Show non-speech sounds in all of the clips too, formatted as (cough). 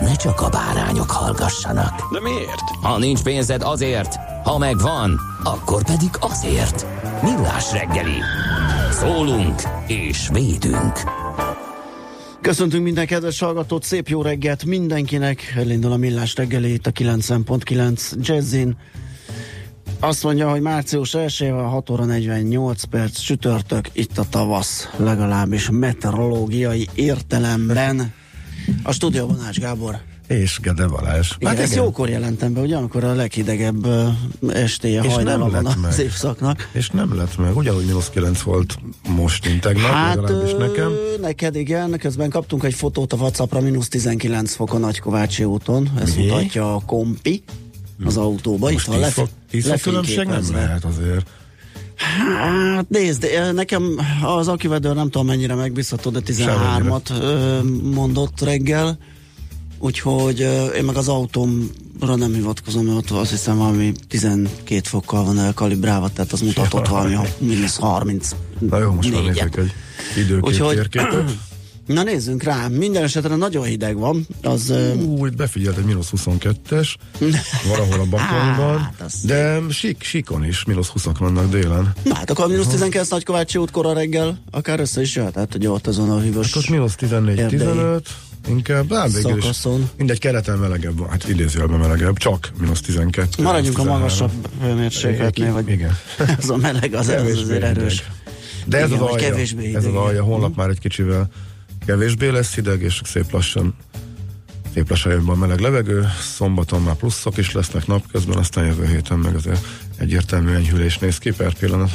ne csak a bárányok hallgassanak. De miért? Ha nincs pénzed azért, ha megvan, akkor pedig azért. Millás reggeli. Szólunk és védünk. Köszöntünk minden kedves hallgatót, szép jó reggelt mindenkinek. Elindul a millás reggeli itt a 90.9 Jazzin. Azt mondja, hogy március 1 a 6 óra 48 perc csütörtök, itt a tavasz, legalábbis meteorológiai értelemben. A stúdióban Ács Gábor. És Gede Balázs. Igen, hát ezt jókor jelentem be, ugye, amikor a leghidegebb estéje És hajnala van lett az meg. évszaknak. És nem lett meg. Ugyanúgy mínusz 9 volt most, mint tegnap, Hát legalábbis nekem. neked igen, közben kaptunk egy fotót a Whatsappra, mínusz 19 fok a Nagykovácsi úton, ezt Mi? mutatja a kompi az autóba, itt Most van 10 lef- fok, 10 fok különbség nem lehet azért. Hát nézd, nekem az akivedő nem tudom mennyire megbízható, de 13-at ö, mondott reggel, úgyhogy én meg az autómra nem hivatkozom, mert ott azt hiszem valami 12 fokkal van elkalibrálva, tehát az mutatott valami mínusz 30 Na jó, most már nézzük egy időkép Úgyhogy-. Na nézzünk rá, minden esetre nagyon hideg van, az Ú, itt befigyelt egy mínusz 22-es, valahol a Bakonban, (laughs) Hát, az de sík, síkon is mínusz 20 vannak délen. Na hát akkor a mínusz 19 Nagykovácsi útkora reggel akár össze is jöhet, hát ugye ott azon a hűvös Hát ott mínusz 14-15, inkább, hát végül is mindegy, keleten melegebb van, hát idézőjelben melegebb, csak mínusz 12. Maradjunk a mínusz 13. magasabb hőmérsékletnél, vagy Igen. (laughs) az a meleg, az, az azért erős. De ez Igen, az alja, ez az alja, holnap már egy kicsivel kevésbé lesz hideg, és szép lassan szép lassan jön be a meleg levegő, szombaton már pluszok is lesznek napközben, aztán jövő héten meg azért egyértelmű enyhülés néz ki per pillanat.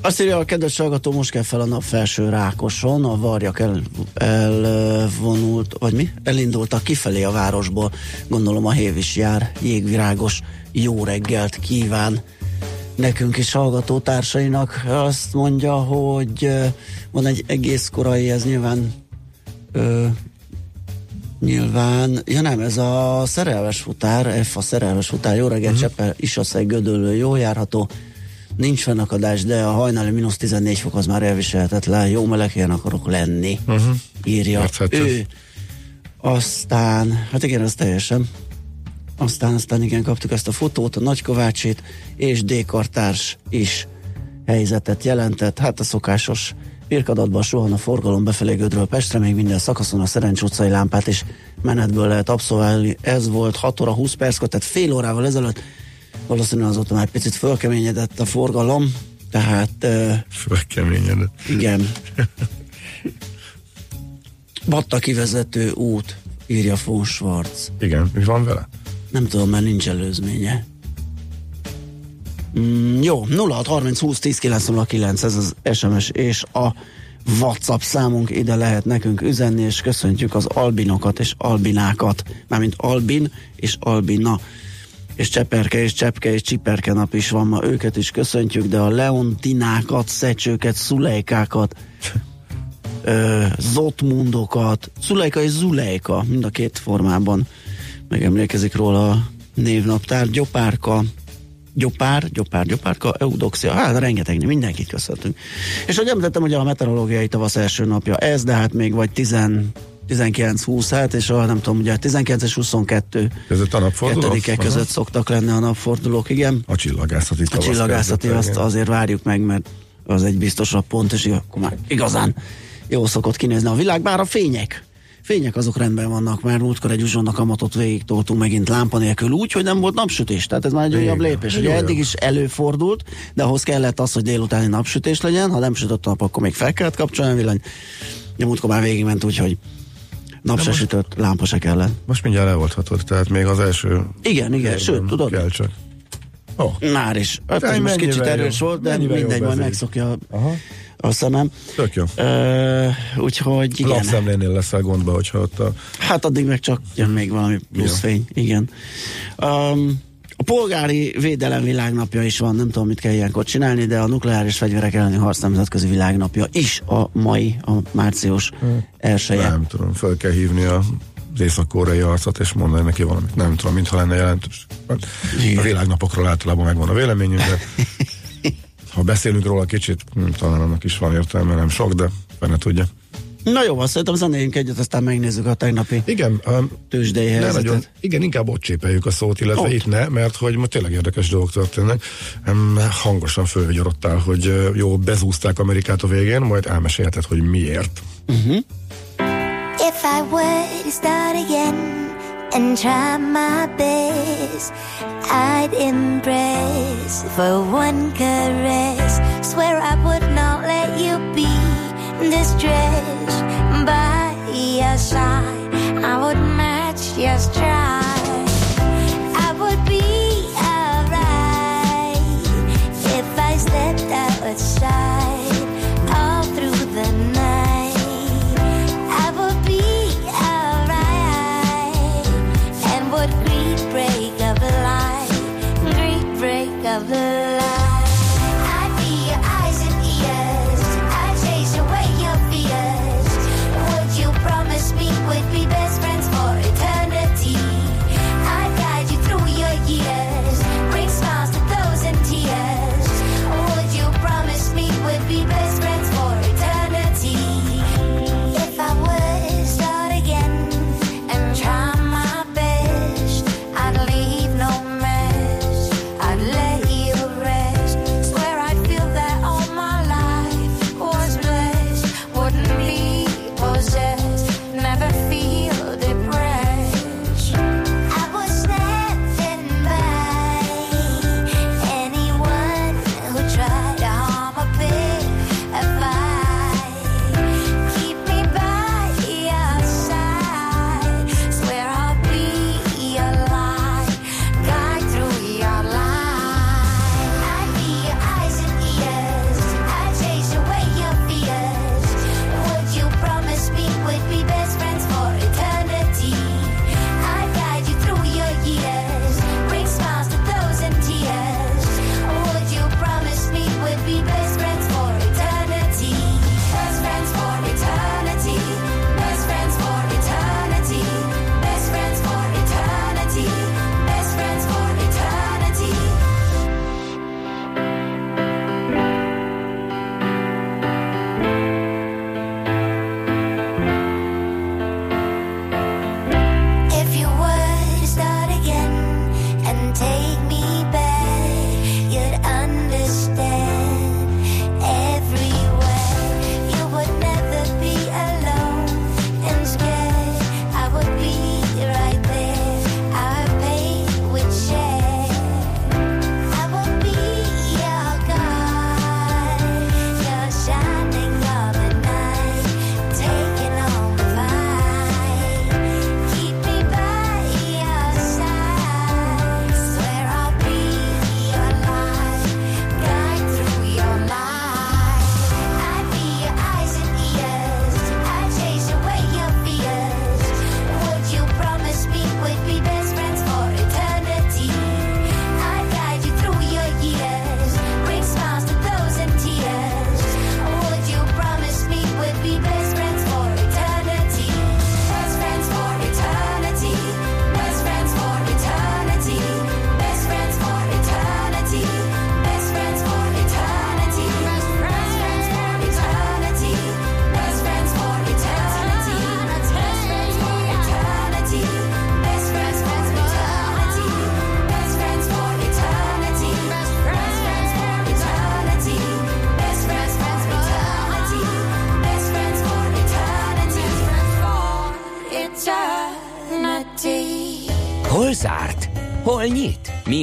Azt írja a kedves hallgató, most kell fel a nap felső rákoson, a varjak el, elvonult, vagy mi? Elindultak kifelé a városból, gondolom a hév is jár, jégvirágos, jó reggelt kíván nekünk is hallgató társainak. Azt mondja, hogy ö, van egy egész korai, ez nyilván ö, Nyilván, ja nem, ez a szerelmes futár, F a szerelmes futár, jó reggel, uh-huh. Cseppel, Isaszeg, Gödöllő, jó járható, nincs fennakadás, de a hajnali mínusz 14 fok az már elviselhetetlen, jó meleg helyen akarok lenni, uh-huh. írja Érthető. ő. Aztán, hát igen, ez teljesen. Aztán, aztán igen, kaptuk ezt a fotót, a Nagykovácsit, és D. Kartárs is helyzetet jelentett. Hát a szokásos Pirkadatban suhan a forgalom befelé Gödről Pestre, még minden szakaszon a Szerencs utcai lámpát is menetből lehet abszolválni. Ez volt 6 óra 20 perc, tehát fél órával ezelőtt valószínűleg azóta már egy picit fölkeményedett a forgalom, tehát uh, Fölkeményedett. igen. Batta kivezető út, írja von Schwarz. Igen, mi van vele? Nem tudom, mert nincs előzménye. Mm, jó, 06 30 20 10 909, ez az SMS és a WhatsApp számunk, ide lehet nekünk üzenni, és köszöntjük az albinokat és albinákat, mármint albin és albina. És cseperke és csepke és csiperke nap is van ma, őket is köszöntjük, de a leontinákat, szecsőket, szulejkákat, ö, zotmundokat, szulejka és zulejka, mind a két formában megemlékezik róla a névnaptár, gyopárka, gyopár, gyopár, gyopárka, eudoxia, hát rengeteg, mindenkit köszöntünk. És hogy említettem, hogy a meteorológiai tavasz első napja ez, de hát még vagy 10 19-20, hát, és a, nem tudom, ugye 19 és 22 Között a napfordulók? között szoktak lenni a napfordulók, igen. A csillagászati A csillagászati azt igen. azért várjuk meg, mert az egy biztosabb pont, és akkor már igazán jó szokott kinézni a világ, bár a fények fények azok rendben vannak, mert múltkor egy uzsonnak amatot végig toltunk megint lámpa nélkül úgy, hogy nem volt napsütés. Tehát ez már egy Igen, újabb lépés. Ugye eddig is előfordult, de ahhoz kellett az, hogy délutáni napsütés legyen. Ha nem sütött a nap, akkor még fel kellett kapcsolni a villany. De múltkor már végigment úgy, hogy nap se most- sütött, lámpa se kellett. Most mindjárt leoldhatod, tehát még az első Igen, igen, sőt, tudod, kell csak. Oh. már is. Hát De most kicsit erős volt, de mindegy, majd megszokja Aha. A szemem. Tök jó. Ö, úgyhogy igen. Lapszemlénél leszel gondba, hogyha ott a... Hát addig meg csak jön még valami plusz Ja. fény, igen. Um, a polgári védelem világnapja is van, nem tudom, mit kell ilyenkor csinálni, de a nukleáris fegyverek elleni harc nemzetközi világnapja is a mai, a március elsője. Nem tudom, fel kell hívni a az észak-koreai arcot, és mondani neki valamit. Nem tudom, mintha lenne jelentős. Igen. A világnapokról általában megvan a véleményünk, de (laughs) ha beszélünk róla kicsit, hm, talán annak is van értelme, nem sok, de fene tudja. Na jó, azt szerintem zenéljünk egyet, aztán megnézzük a tegnapi Igen, um, tőzsdei helyzetet. nagyon, igen, inkább ott csépeljük a szót, illetve Ott. itt ne, mert hogy ma tényleg érdekes dolgok történnek. Um, hangosan fölvigyorodtál, hogy uh, jó, bezúzták Amerikát a végén, majd elmesélheted, hogy miért. If I were to start again and try my best, I'd embrace for one caress. Swear I would not let you be distressed by your side. I would match your stride. I would be alright if I stepped outside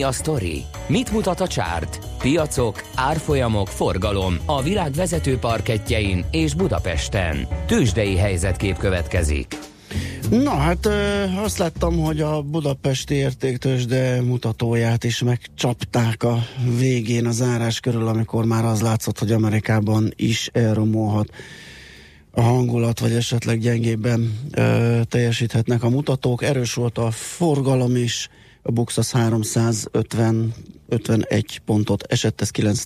Mi a sztori? Mit mutat a csárt? Piacok, árfolyamok, forgalom a világ vezető parketjein és Budapesten. Tősdei helyzetkép következik. Na hát ö, azt láttam, hogy a budapesti értéktősde mutatóját is megcsapták a végén a zárás körül, amikor már az látszott, hogy Amerikában is elromolhat a hangulat, vagy esetleg gyengébben ö, teljesíthetnek a mutatók. Erős volt a forgalom is, a Bux az 350 51 pontot esett, ez 9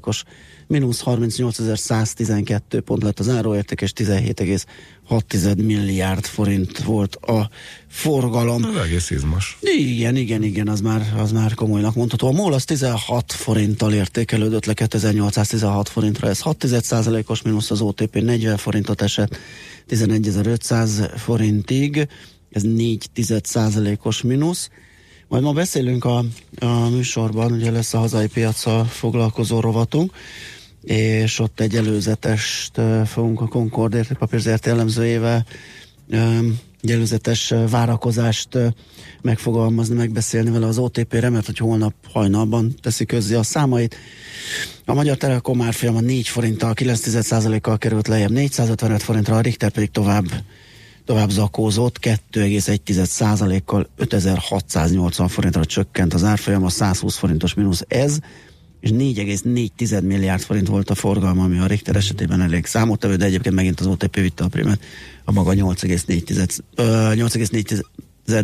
os mínusz 38.112 pont lett az áróérték, és 17,6 milliárd forint volt a forgalom. Ez egész izmos. Igen, igen, igen, az már, az már komolynak mondható. A MOL az 16 forinttal értékelődött le 2816 forintra, ez 6% os mínusz, az OTP 40 forintot esett 11.500 forintig, ez 4 os mínusz. Majd ma beszélünk a, a műsorban, ugye lesz a hazai piacsal foglalkozó rovatunk, és ott egy előzetest fogunk a Concord értékpapírzért jellemzőjével egy előzetes várakozást megfogalmazni, megbeszélni vele az OTP-re, mert hogy holnap hajnalban teszi közzé a számait. A Magyar Telekom árfolyama 4 forinttal, 9,1%-kal került lejjebb 455 forintra, a Richter pedig tovább tovább zakózott, 2,1%-kal 5680 forintra csökkent az árfolyam, a 120 forintos mínusz ez, és 4,4 milliárd forint volt a forgalma, ami a Richter esetében elég számottevő, de egyébként megint az OTP vitte a primet a maga 8,4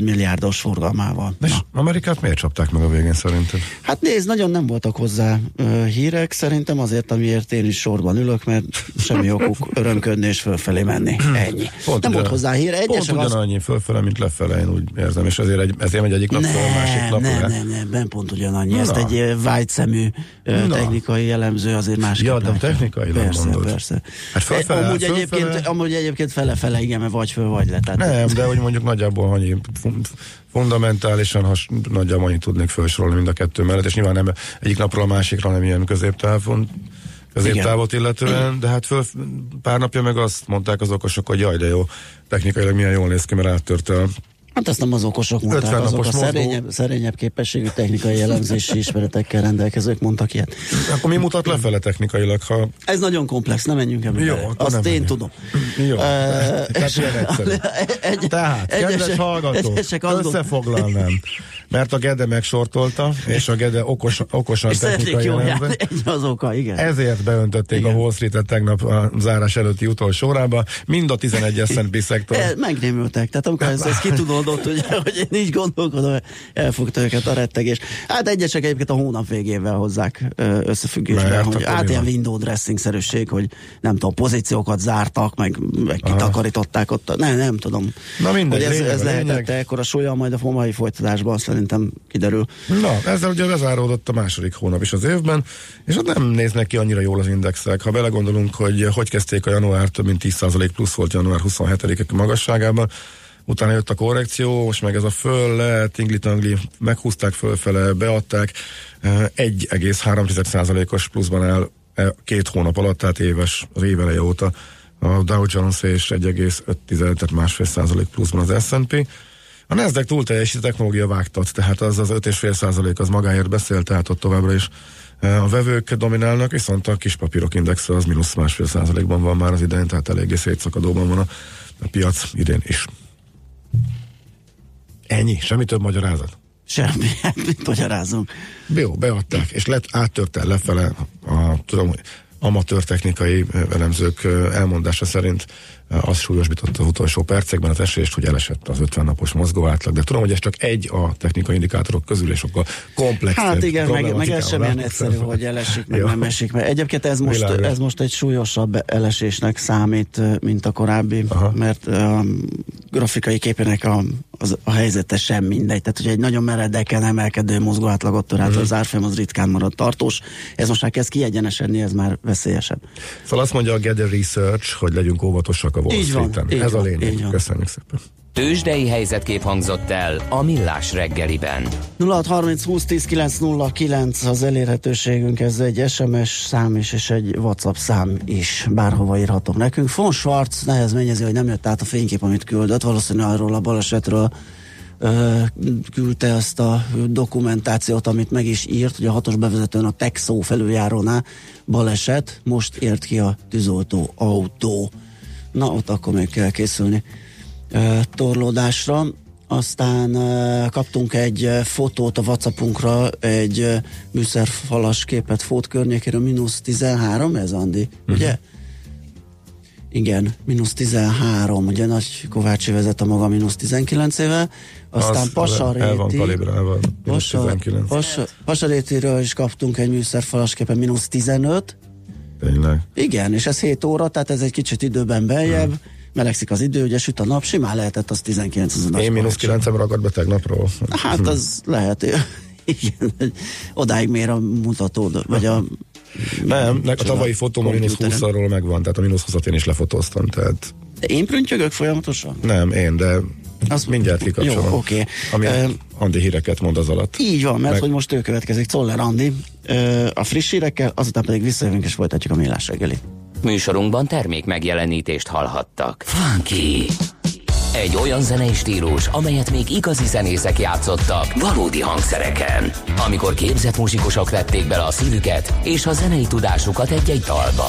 milliárdos forgalmával. És Na. Amerikát miért csapták meg a végén szerinted? Hát nézd, nagyon nem voltak hozzá ö, hírek, szerintem azért, amiért én is sorban ülök, mert semmi okuk örömködni és fölfelé menni. Ennyi. Pont nem ugyan- volt hozzá hír. Pont Egyesek azt ugyanannyi fölfele, mint lefele, én úgy érzem, és ezért, egy, ezért megy egyik nap a másik nap nem, nem, nem, nem, pont ugyanannyi. Na. Ezt egy vágyszemű Na. technikai jellemző azért másképp Ja, de látja. technikailag persze, mondod. Persze. Hát fölfele, amúgy, fölfele- egyébként, amúgy egyébként fele-fele, igen, mert vagy föl, vagy le. Tehát Nem, de hogy mondjuk nagyjából annyi fundamentálisan has, nagyjából annyit tudnék felsorolni mind a kettő mellett, és nyilván nem egyik napról a másikra nem ilyen középtávon középtávot illetően, de hát föl, pár napja meg azt mondták az okosok, hogy jaj, de jó, technikailag milyen jól néz ki, mert áttörte Hát ezt nem az okosok mondták, 50 azok a szerényebb, szerényebb képességű technikai jellemzési ismeretekkel rendelkezők mondtak ilyet. Akkor mi mutat lefele technikailag, ha Ez nagyon komplex, nem menjünk ebbe. Jó, Azt nem én menjünk. tudom. Jó, Ö, tehát egyszerű. Egy, Tehát, kedves egyesek- hallgatók, azt gond- összefoglalnám, mert a Gede megsortolta, és a Gede okos, okosan és technikai járni, egy az oka, igen. Ezért beöntötték Igen. a Wall Street-et tegnap a zárás előtti utolsó órába, mind a 11 S&P szektor. El, (laughs) megrémültek. Tehát amikor ez, ez kitudódott, hogy, (laughs) hogy én így gondolkodom, elfogta őket a rettegés. Hát egyesek egyébként a hónap végével hozzák összefüggésben, Mert hogy hát ilyen window dressing-szerűség, hogy nem tudom, pozíciókat zártak, meg, meg kitakarították ott. Nem, nem tudom. Na mindegy, hogy ez, lényeg ez a lehetett ekkora súlya, majd a mai folytatásban szerintem kiderül. Na, ezzel ugye lezáródott a második hónap is az évben, és ott nem néznek ki annyira jól az indexek. Ha belegondolunk, hogy hogy kezdték a január, több mint 10% plusz volt január 27-ek magasságában, utána jött a korrekció, most meg ez a föl, le, tingli-tangli, meghúzták fölfele, beadták, eh, 1,3%-os pluszban áll eh, két hónap alatt, tehát éves, az éveleje óta a Dow Jones és 1,5, tehát másfél százalék pluszban az S&P. A Nasdaq túl teljesít technológia vágtat, tehát az az 5,5 százalék az magáért beszél, tehát ott továbbra is eh, a vevők dominálnak, viszont a kis papírok indexe az mínusz másfél százalékban van már az idején, tehát eléggé szétszakadóban van a, a piac idén is. Ennyi, semmi több magyarázat. Semmi, (laughs) hát mit magyarázunk. Jó, beadták, és lett, áttörte lefele a, tudom, amatőr technikai elemzők ö, elmondása szerint ö, az súlyosbította az utolsó percekben az esést, hogy elesett az 50 napos mozgó átlag, de tudom, hogy ez csak egy a technikai indikátorok közül, és sokkal komplex. Hát igen, meg, meg ez sem ilyen egyszerű, hogy elesik, meg (laughs) nem esik. Meg egyébként ez most, Világos. ez most egy súlyosabb elesésnek számít, mint a korábbi, Aha. mert a grafikai képének a, az, a helyzete sem mindegy. Tehát, hogy egy nagyon meredeken emelkedő mozgóátlagot tör át, Mhm. az árfolyam az ritkán marad tartós. Ez most már kezd kiegyenesedni, ez már veszélyesebb. Szóval azt mondja a Gather Research, hogy legyünk óvatosak a Wall Így van, Street-en. így Ez a van, lényeg. így van. Köszönjük szépen. Tőzsdei helyzetkép hangzott el a Millás reggeliben. 0630 20 10 909 az elérhetőségünk, ez egy SMS szám is, és egy WhatsApp szám is, bárhova írhatok nekünk. Fon Schwarz nehezményezi, hogy nem jött át a fénykép, amit küldött, valószínűleg arról a balesetről ö, küldte ezt a dokumentációt, amit meg is írt, hogy a hatos bevezetőn a Texó felüljárónál baleset, most ért ki a tűzoltó autó. Na, ott akkor még kell készülni torlódásra. Aztán kaptunk egy fotót a Whatsappunkra, egy műszerfalas képet Fót környékéről, mínusz 13, ez Andi, uh-huh. ugye? Igen, mínusz 13, ugye Nagy Kovácsi vezet a maga mínusz 19 éve, aztán Az El van Pasaréti, kalibrálva. mínusz Pasa, 19. Pasa, Pasarétiről is kaptunk egy műszerfalas képet, mínusz 15, Tényleg. igen, és ez 7 óra, tehát ez egy kicsit időben beljebb, hmm. melegszik az idő, ugye süt a nap, simán lehetett az 19 az Én mínusz Kovácsi. 9 ragad be tegnapról. Hát az lehet, (laughs) igen, hogy odáig mér a mutató, vagy a Nem, a tavalyi fotóm a mínusz kompjúteren. 20 megvan, tehát a mínusz 20 én is lefotóztam, tehát De én prüntjögök folyamatosan? nem, én, de Azt- mindjárt kikapcsolom. Jó, oké. Ami Ö, Andi híreket mond az alatt. Így van, mert Meg- hogy most ő következik, Czoller Andi, ö, a friss hírekkel, azután pedig visszajövünk és folytatjuk a millás reggeli. Műsorunkban termék megjelenítést hallhattak. Funky! Egy olyan zenei stílus, amelyet még igazi zenészek játszottak valódi hangszereken. Amikor képzett muzsikusok vették bele a szívüket és a zenei tudásukat egy-egy dalba.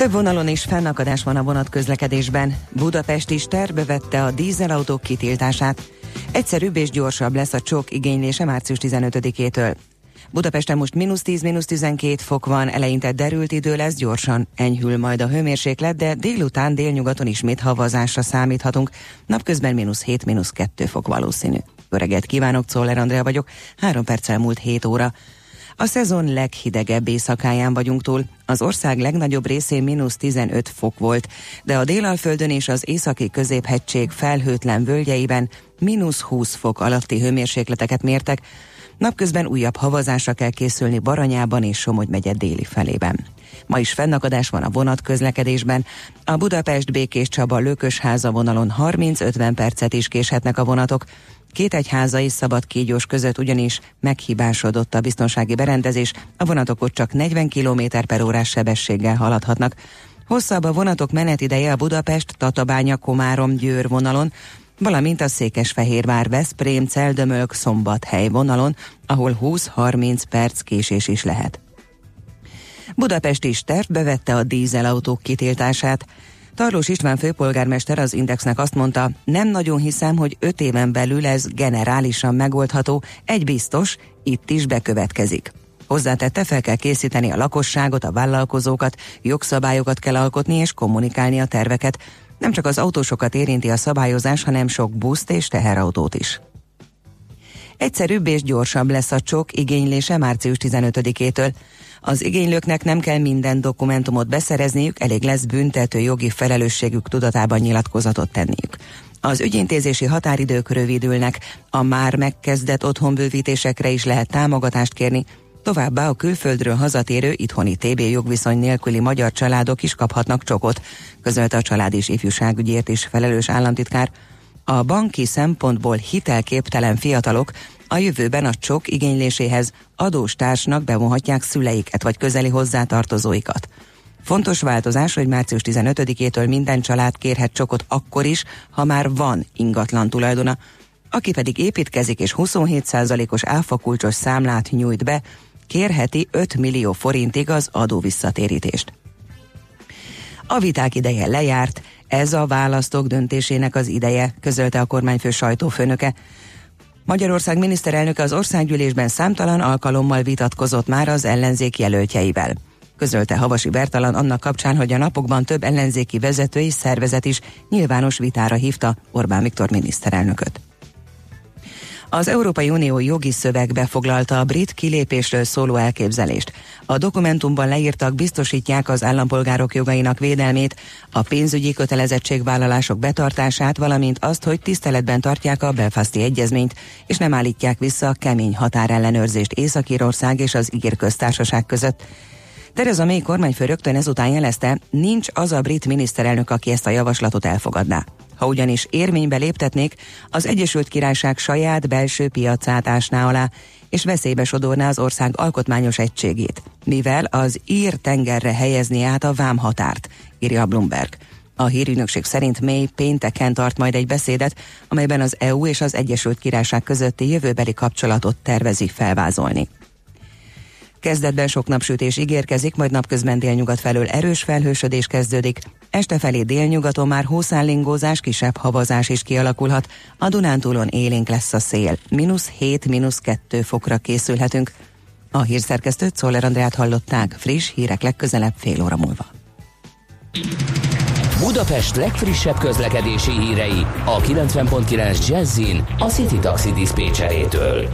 Több vonalon is fennakadás van a vonatközlekedésben. Budapest is tervbe vette a dízelautók kitiltását. Egyszerűbb és gyorsabb lesz a csok igénylése március 15-től. Budapesten most mínusz 10, mínusz 12 fok van, eleinte derült idő lesz, gyorsan enyhül majd a hőmérséklet, de délután délnyugaton ismét havazásra számíthatunk. Napközben mínusz 7, mínusz 2 fok valószínű. Öreget kívánok, Czoller Andrea vagyok, három perccel múlt 7 óra. A szezon leghidegebb éjszakáján vagyunk túl. Az ország legnagyobb részén mínusz 15 fok volt, de a délalföldön és az északi középhegység felhőtlen völgyeiben mínusz 20 fok alatti hőmérsékleteket mértek. Napközben újabb havazásra kell készülni Baranyában és Somogy megye déli felében. Ma is fennakadás van a vonat közlekedésben. A Budapest Békés Csaba Lökösháza vonalon 30-50 percet is késhetnek a vonatok. Két egyházai szabad kígyós között ugyanis meghibásodott a biztonsági berendezés, a vonatok ott csak 40 km per órás sebességgel haladhatnak. Hosszabb a vonatok menetideje a Budapest, Tatabánya, Komárom, Győr vonalon, valamint a Székesfehérvár, Veszprém, Celdömölk, Szombathely vonalon, ahol 20-30 perc késés is lehet. Budapest is tervbe vette a dízelautók kitiltását. Tarlós István főpolgármester az Indexnek azt mondta, nem nagyon hiszem, hogy öt éven belül ez generálisan megoldható, egy biztos, itt is bekövetkezik. Hozzátette, fel kell készíteni a lakosságot, a vállalkozókat, jogszabályokat kell alkotni és kommunikálni a terveket. Nem csak az autósokat érinti a szabályozás, hanem sok buszt és teherautót is. Egyszerűbb és gyorsabb lesz a csok igénylése március 15-től. Az igénylőknek nem kell minden dokumentumot beszerezniük, elég lesz büntető jogi felelősségük tudatában nyilatkozatot tenniük. Az ügyintézési határidők rövidülnek, a már megkezdett otthonbővítésekre is lehet támogatást kérni, Továbbá a külföldről hazatérő itthoni TB jogviszony nélküli magyar családok is kaphatnak csokot, közölte a család és ifjúságügyért is felelős államtitkár. A banki szempontból hitelképtelen fiatalok a jövőben a csok igényléséhez adóstársnak bevonhatják szüleiket vagy közeli hozzátartozóikat. Fontos változás, hogy március 15-től minden család kérhet csokot akkor is, ha már van ingatlan tulajdona, aki pedig építkezik és 27%-os áfakulcsos számlát nyújt be, kérheti 5 millió forintig az adó visszatérítést. A viták ideje lejárt, ez a választók döntésének az ideje, közölte a kormányfő sajtófőnöke. Magyarország miniszterelnöke az országgyűlésben számtalan alkalommal vitatkozott már az ellenzék jelöltjeivel. közölte Havasi Bertalan annak kapcsán, hogy a napokban több ellenzéki vezető és szervezet is nyilvános vitára hívta Orbán Viktor miniszterelnököt. Az Európai Unió jogi szövegbe foglalta a brit kilépésről szóló elképzelést. A dokumentumban leírtak biztosítják az állampolgárok jogainak védelmét, a pénzügyi kötelezettségvállalások betartását, valamint azt, hogy tiszteletben tartják a Belfasti Egyezményt, és nem állítják vissza a kemény határellenőrzést Észak-Írország és az Ír köztársaság között. Tereza May kormányfő rögtön ezután jelezte, nincs az a brit miniszterelnök, aki ezt a javaslatot elfogadná. Ha ugyanis érvénybe léptetnék, az Egyesült Királyság saját belső piacát ásná alá, és veszélybe sodorná az ország alkotmányos egységét, mivel az ír tengerre helyezni át a vámhatárt, írja Bloomberg. A hírügynökség szerint May pénteken tart majd egy beszédet, amelyben az EU és az Egyesült Királyság közötti jövőbeli kapcsolatot tervezi felvázolni. Kezdetben sok napsütés ígérkezik, majd napközben délnyugat felől erős felhősödés kezdődik. Este felé délnyugaton már hószállingózás, kisebb havazás is kialakulhat. A Dunántúlon élénk lesz a szél. Minusz 7, minusz 2 fokra készülhetünk. A hírszerkesztőt Szoller Andrát hallották. Friss hírek legközelebb fél óra múlva. Budapest legfrissebb közlekedési hírei a 90.9 Jazzin a City Taxi Dispécsejétől.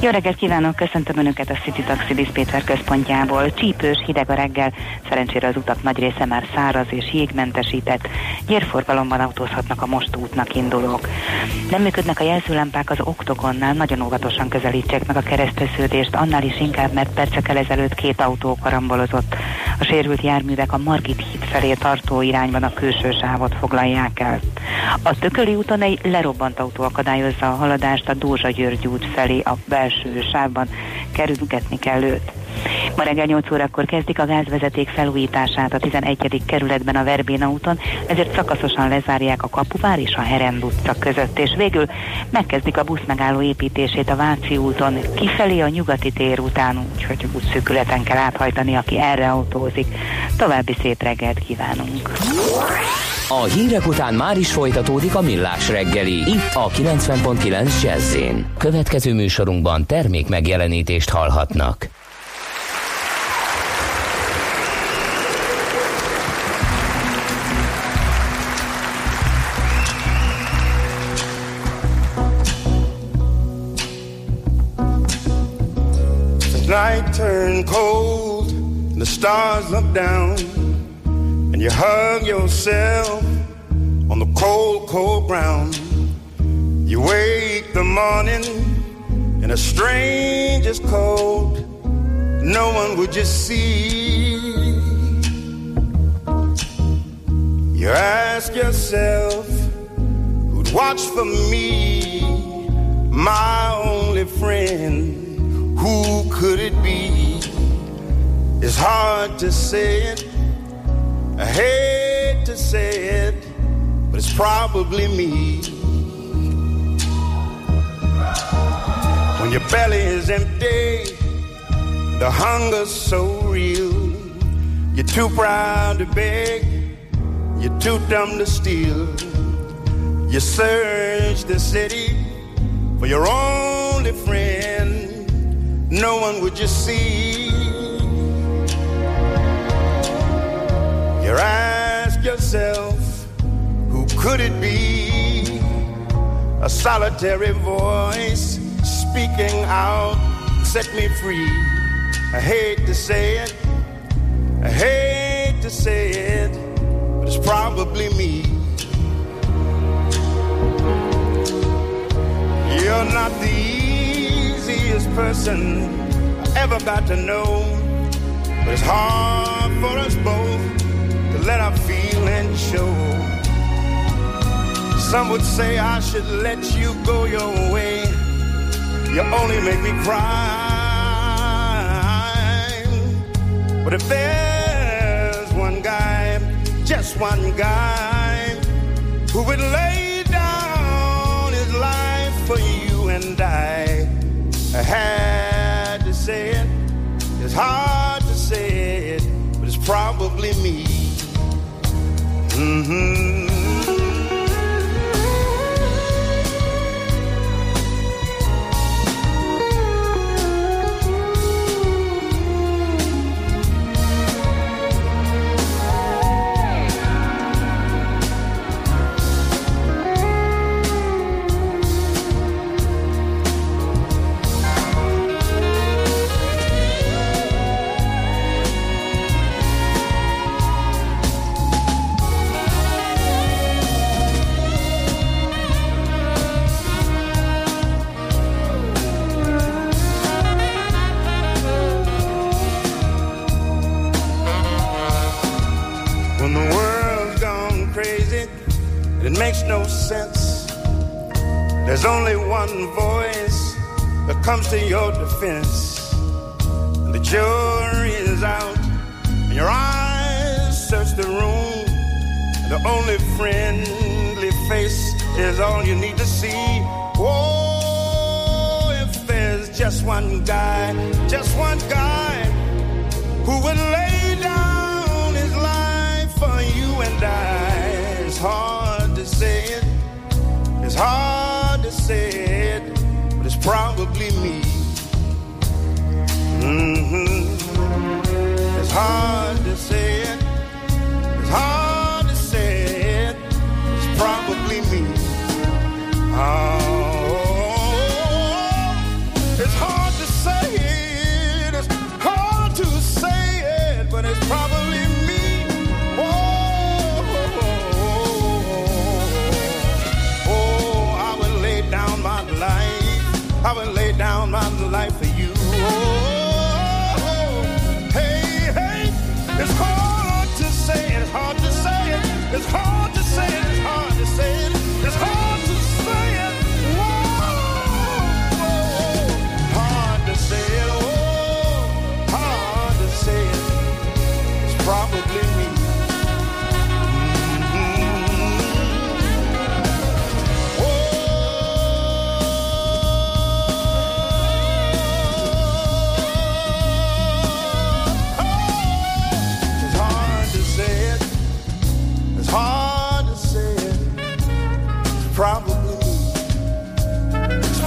Jó reggelt kívánok, köszöntöm Önöket a City Taxi Dispatcher központjából. Csípős, hideg a reggel, szerencsére az utak nagy része már száraz és jégmentesített. Gyérforgalomban autózhatnak a most útnak indulók. Nem működnek a jelzőlámpák az oktogonnál, nagyon óvatosan közelítsék meg a kereszteződést, annál is inkább, mert percekkel ezelőtt két autó karambolozott. A sérült járművek a Margit híd felé tartó irányban a külső sávot foglalják el. A Tököli úton egy lerobbant autó akadályozza a haladást a Dózsa György út felé a belső sávban kerülgetni kell őt. Ma reggel 8 órakor kezdik a gázvezeték felújítását a 11. kerületben a Verbéna úton, ezért szakaszosan lezárják a Kapuvár és a Herend utca között, és végül megkezdik a buszmegálló építését a Váci úton, kifelé a nyugati tér után, úgyhogy útszűkületen kell áthajtani, aki erre autózik. További szép reggelt kívánunk! A hírek után már is folytatódik a millás reggeli, itt a 90.9 jazz Következő műsorunkban termék megjelenítést hallhatnak. The night turned cold, the stars look down, and you hug yourself on the cold, cold ground. You wake the morning in a stranger's cold, no one would just see. You ask yourself, who'd watch for me, my only friend? Who could it be? It's hard to say it. I hate to say it, but it's probably me. When your belly is empty, the hunger's so real. You're too proud to beg, you're too dumb to steal. You search the city for your only friend no one would you see. You ask yourself, who could it be? A solitary voice speaking out, set me free. I hate to say it, I hate to say it, but it's probably me. You're not the easiest person I ever got to know. But it's hard for us both let our feelings show. Some would say I should let you go your way. You only make me cry. But if there's one guy, just one guy, who would lay down his life for you and I. I had to say it. It's hard to say it, but it's probably me. Mm-hmm. Crazy, it makes no sense. There's only one voice that comes to your defense. And the jury is out, and your eyes search the room. And the only friendly face is all you need to see. Oh, if there's just one guy, just one guy who would lay I. It's hard to say it, it's hard to say it, but it's probably me. hmm It's hard to say it, it's hard to say it, it's probably me. Oh,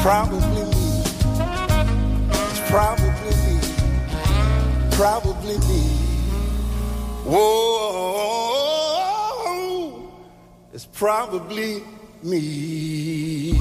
probably me. It's probably me. Probably me. Whoa, it's probably me.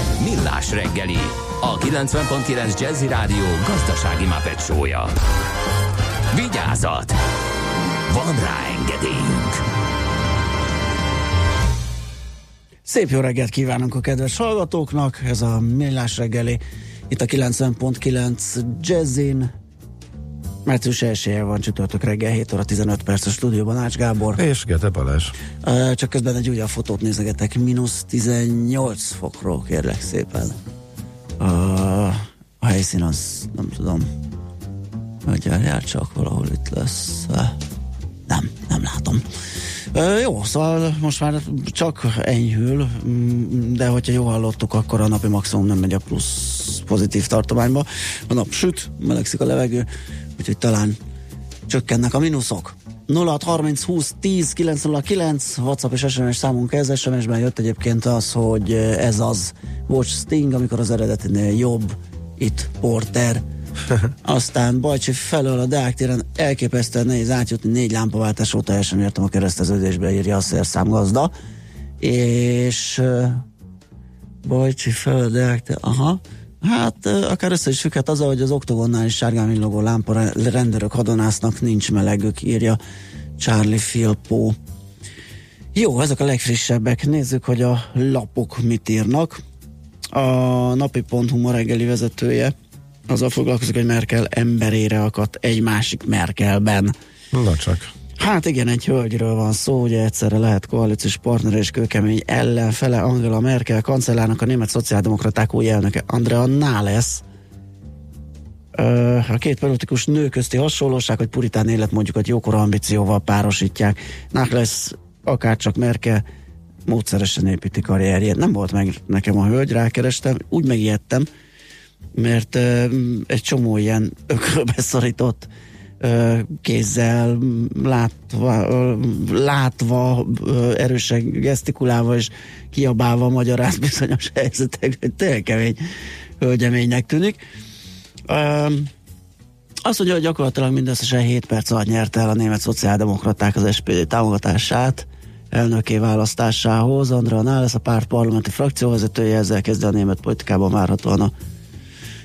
Millás reggeli, a 90.9 Jazzy Rádió gazdasági mapetsója. Vigyázat! Van rá engedélyünk! Szép jó reggelt kívánunk a kedves hallgatóknak, ez a Millás reggeli, itt a 90.9 Jazzin. Március 1 van csütörtök reggel, 7 óra 15 perc a stúdióban Ács Gábor. És Gete Balázs. Csak közben egy újabb fotót nézegetek, mínusz 18 fokról kérlek szépen. A, helyszín az nem tudom, hogy jár csak valahol itt lesz. Nem, nem látom. Jó, szóval most már csak enyhül, mm, de hogyha jól hallottuk, akkor a napi maximum nem megy a plusz pozitív tartományba. A nap süt, melegszik a levegő, úgyhogy talán csökkennek a mínuszok. 0630 20 10 909 WhatsApp és SMS számunk ez. SMS-ben jött egyébként az, hogy ez az Watch Sting, amikor az eredetinél jobb, itt Porter. (laughs) Aztán Bajcsi felől a Deák téren elképesztően nehéz átjutni, négy lámpaváltás óta el sem értem a kereszteződésbe, írja a szerszámgazda. És uh, Bajcsi felől a Deák téren, aha, Hát akár össze is függhet azzal, hogy az oktogonnál is sárgán villogó lámpa re- rendőrök hadonásznak, nincs melegük, írja Charlie Filpó. Jó, ezek a legfrissebbek. Nézzük, hogy a lapok mit írnak. A napi.hu ma reggeli vezetője azzal foglalkozik, hogy Merkel emberére akadt egy másik Merkelben. Na csak. Hát igen, egy hölgyről van szó, ugye egyszerre lehet koalíciós partner és kőkemény ellenfele Angela Merkel kancellárnak a német szociáldemokraták új elnöke Andrea Nahles. Ö, A két politikus nő közti hasonlóság, hogy puritán életmódjukat jókora ambícióval párosítják. Nahles akárcsak Merkel módszeresen építi karrierjét. Nem volt meg nekem a hölgy, rákerestem, úgy megijedtem, mert egy csomó ilyen ökölbe szorított kézzel, látva, látva erősen gesztikulálva és kiabálva magyaráz bizonyos (laughs) helyzetek, hogy tényleg kemény hölgyeménynek tűnik. Azt mondja, hogy gyakorlatilag mindösszesen 7 perc alatt nyerte el a német szociáldemokraták az SPD támogatását elnöké választásához. Andrea Nálesz, a párt parlamenti frakcióvezetője, ezzel kezdve a német politikában várhatóan a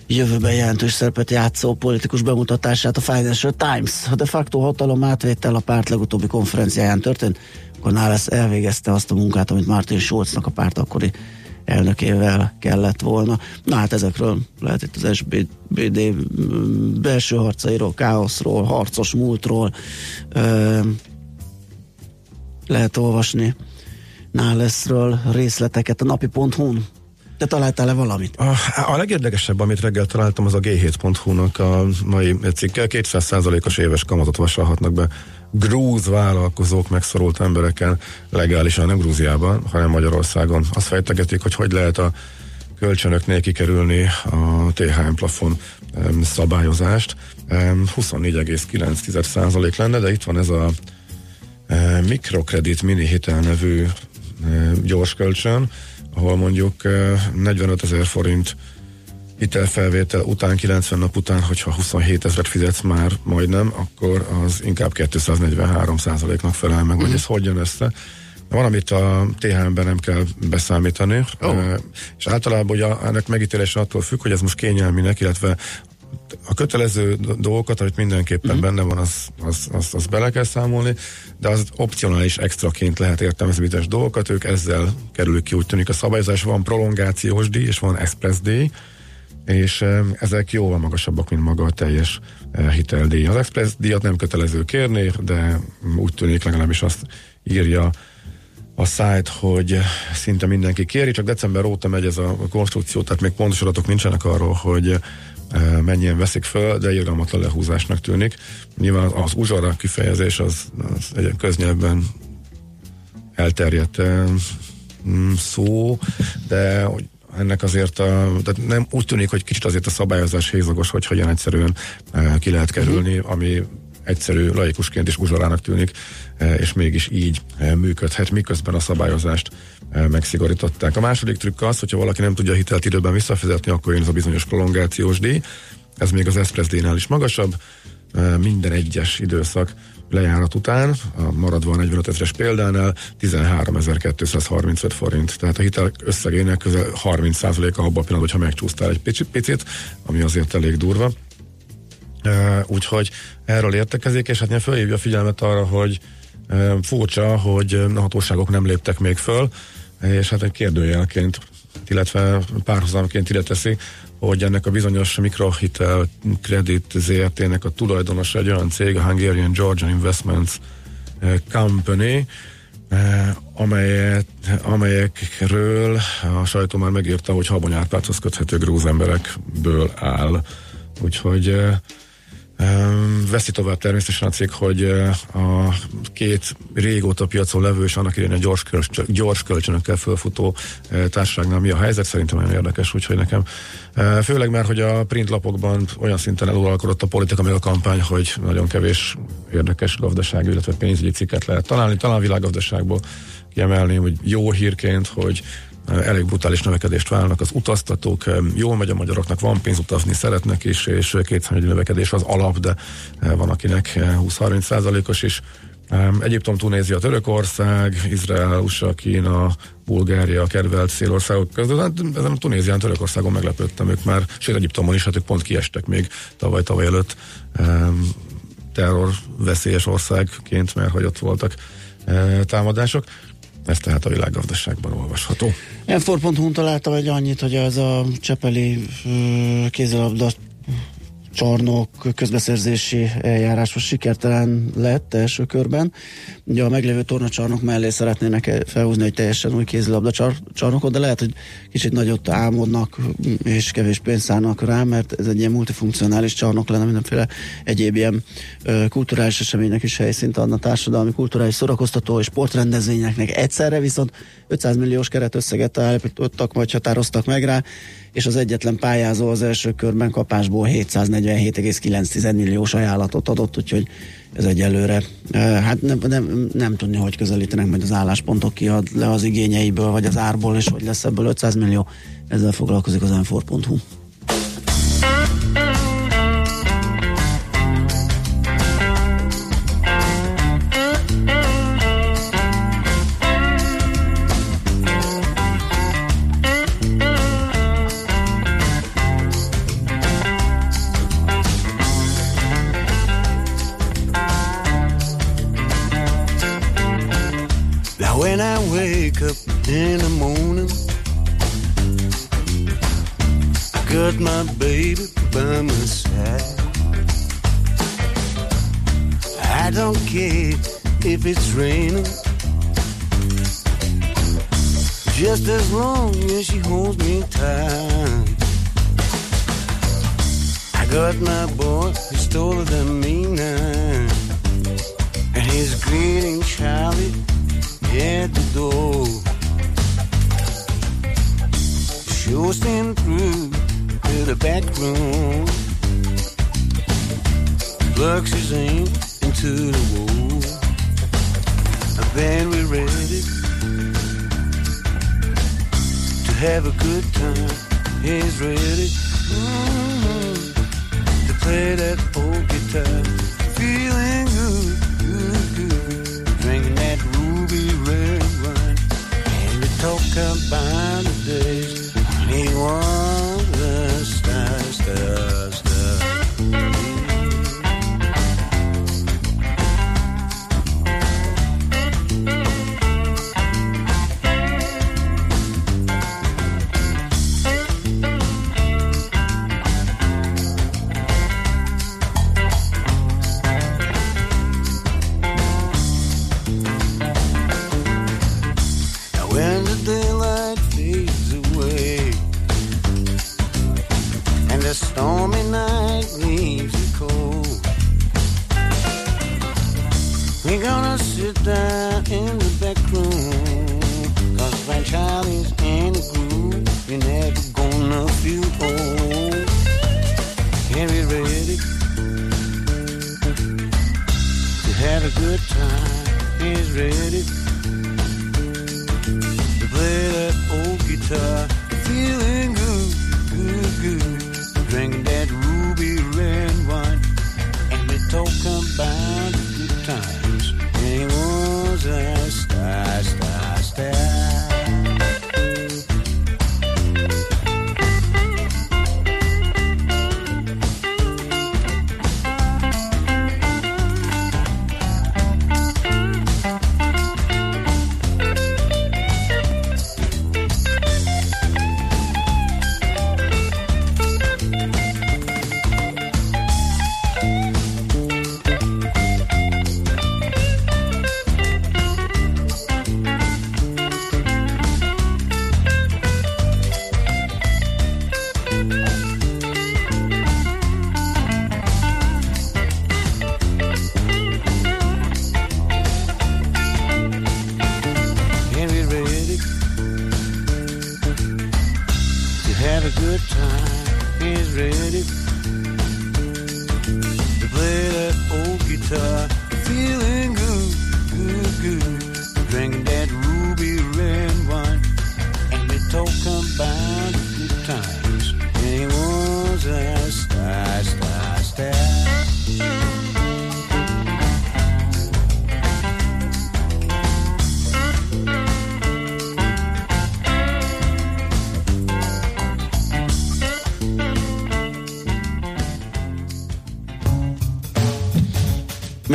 jövőben jelentős szerepet játszó politikus bemutatását a Financial Times. A de facto hatalom átvétel a párt legutóbbi konferenciáján történt, akkor Nálesz elvégezte azt a munkát, amit Martin Schulznak a párt akkori elnökével kellett volna. Na hát ezekről lehet itt az SBD belső harcairól, káoszról, harcos múltról ö, lehet olvasni Náleszről részleteket a napi.hu-n. Te találtál-e valamit? A, a legérdekesebb, amit reggel találtam, az a G7.hu-nak a mai cikke. 200%-os éves kamatot vasalhatnak be grúz vállalkozók megszorult embereken legálisan, nem Grúziában, hanem Magyarországon. Azt fejtegetik, hogy hogy lehet a kölcsönöknél kikerülni a THM plafon szabályozást. Um, 24,9% lenne, de itt van ez a mikrokredit mini hitel nevű gyors kölcsön, ahol mondjuk uh, 45 ezer forint hitelfelvétel után, 90 nap után, hogyha 27 ezeret fizetsz már majdnem, akkor az inkább 243 százaléknak felel meg, hogy ez hogy jön össze. Van, amit a THM-ben nem kell beszámítani, oh. és általában ugye ennek megítélése attól függ, hogy ez most kényelminek, illetve a kötelező dolgokat, amit mindenképpen uh-huh. benne van, az, az, az, az bele kell számolni, de az opcionális extraként lehet értelmezni bizonyos dolgokat, ők ezzel kerülük ki, úgy tűnik a szabályozás, van prolongációs díj, és van express díj, és ezek jóval magasabbak, mint maga a teljes hiteldíj. Az express díjat nem kötelező kérni, de úgy tűnik legalábbis azt írja a szájt, hogy szinte mindenki kéri, csak december óta megy ez a konstrukció, tehát még pontos adatok nincsenek arról, hogy mennyien veszik föl, de irgalmatlan lehúzásnak tűnik. Nyilván az uzsora kifejezés az, az egy köznyelvben elterjedt szó, de hogy ennek azért, a, tehát nem úgy tűnik, hogy kicsit azért a szabályozás hézagos, hogy hogyan egyszerűen ki lehet kerülni, ami egyszerű laikusként is uzsorának tűnik, és mégis így működhet, miközben a szabályozást megszigorították. A második trükk az, hogyha valaki nem tudja hitelt időben visszafizetni, akkor jön ez a bizonyos prolongációs díj, ez még az Express is magasabb, e, minden egyes időszak lejárat után, a maradva a 45 ezeres példánál 13.235 forint. Tehát a hitel összegének közel 30%-a abban a pillanatban, hogyha megcsúsztál egy picit, picit, ami azért elég durva. Uh, úgyhogy erről értekezik, és hát fölhívja a figyelmet arra, hogy furcsa, hogy a hatóságok nem léptek még föl, és hát egy kérdőjelként, illetve párhuzamként ide teszi, hogy ennek a bizonyos mikrohitel kredit ZRT-nek a tulajdonosa egy olyan cég, a Hungarian Georgian Investments eh, Company, eh, amelyet, amelyekről a sajtó már megírta, hogy Habony Árpádhoz köthető grúz emberekből áll. Úgyhogy eh, Veszi tovább természetesen a cég, hogy a két régóta piacon levő és annak idején a gyors, kölcs, gyors kölcsönökkel fölfutó társaságnál mi a helyzet, szerintem nagyon érdekes, úgyhogy nekem főleg már, hogy a printlapokban olyan szinten eluralkodott a politika, meg a kampány, hogy nagyon kevés érdekes gazdasági, illetve pénzügyi cikket lehet találni, talán világgazdaságból kiemelni, hogy jó hírként, hogy elég brutális növekedést válnak az utaztatók, jól megy a magyaroknak, van pénz utazni, szeretnek is, és kétszerű növekedés az alap, de van akinek 20-30 százalékos is. Egyiptom, Tunézia, Törökország, Izrael, USA, Kína, Bulgária, a kedvelt szélországok között. Hát ezen Tunézián, Törökországon meglepődtem ők már, sőt Egyiptomon is, hát ők pont kiestek még tavaly-tavaly előtt terror veszélyes országként, mert hogy ott voltak támadások. Ez tehát a világgazdaságban olvasható. Enfor.hu-n találtam egy annyit, hogy ez a Csepeli kézilabda csarnok közbeszerzési eljárás most sikertelen lett első körben. Ugye a meglévő tornacsarnok mellé szeretnének felhúzni egy teljesen új kézilabda csar- csarnokot, de lehet, hogy kicsit nagyot álmodnak és kevés pénzt szállnak rá, mert ez egy ilyen multifunkcionális csarnok lenne, mindenféle egyéb ilyen kulturális eseménynek is helyszínt adna társadalmi, kulturális szórakoztató és sportrendezvényeknek egyszerre, viszont 500 milliós keretösszeget állapítottak, vagy határoztak meg rá, és az egyetlen pályázó az első körben kapásból 740 47,9 milliós ajánlatot adott, úgyhogy ez egyelőre. Hát nem, nem, nem tudni, hogy közelítenek majd az álláspontok kiad le az igényeiből, vagy az árból, és hogy lesz ebből 500 millió. Ezzel foglalkozik az m up in the morning, got my baby by my side. I don't care if it's raining, just as long as she holds me tight. I got my boy, he's taller than me now, and he's greeting Charlie the door. Shows him through to the back room. Plugs his aim into the wall. And then we're ready to have a good time. He's ready mm, to play that old guitar. Feeling good, be rewind. And we talk about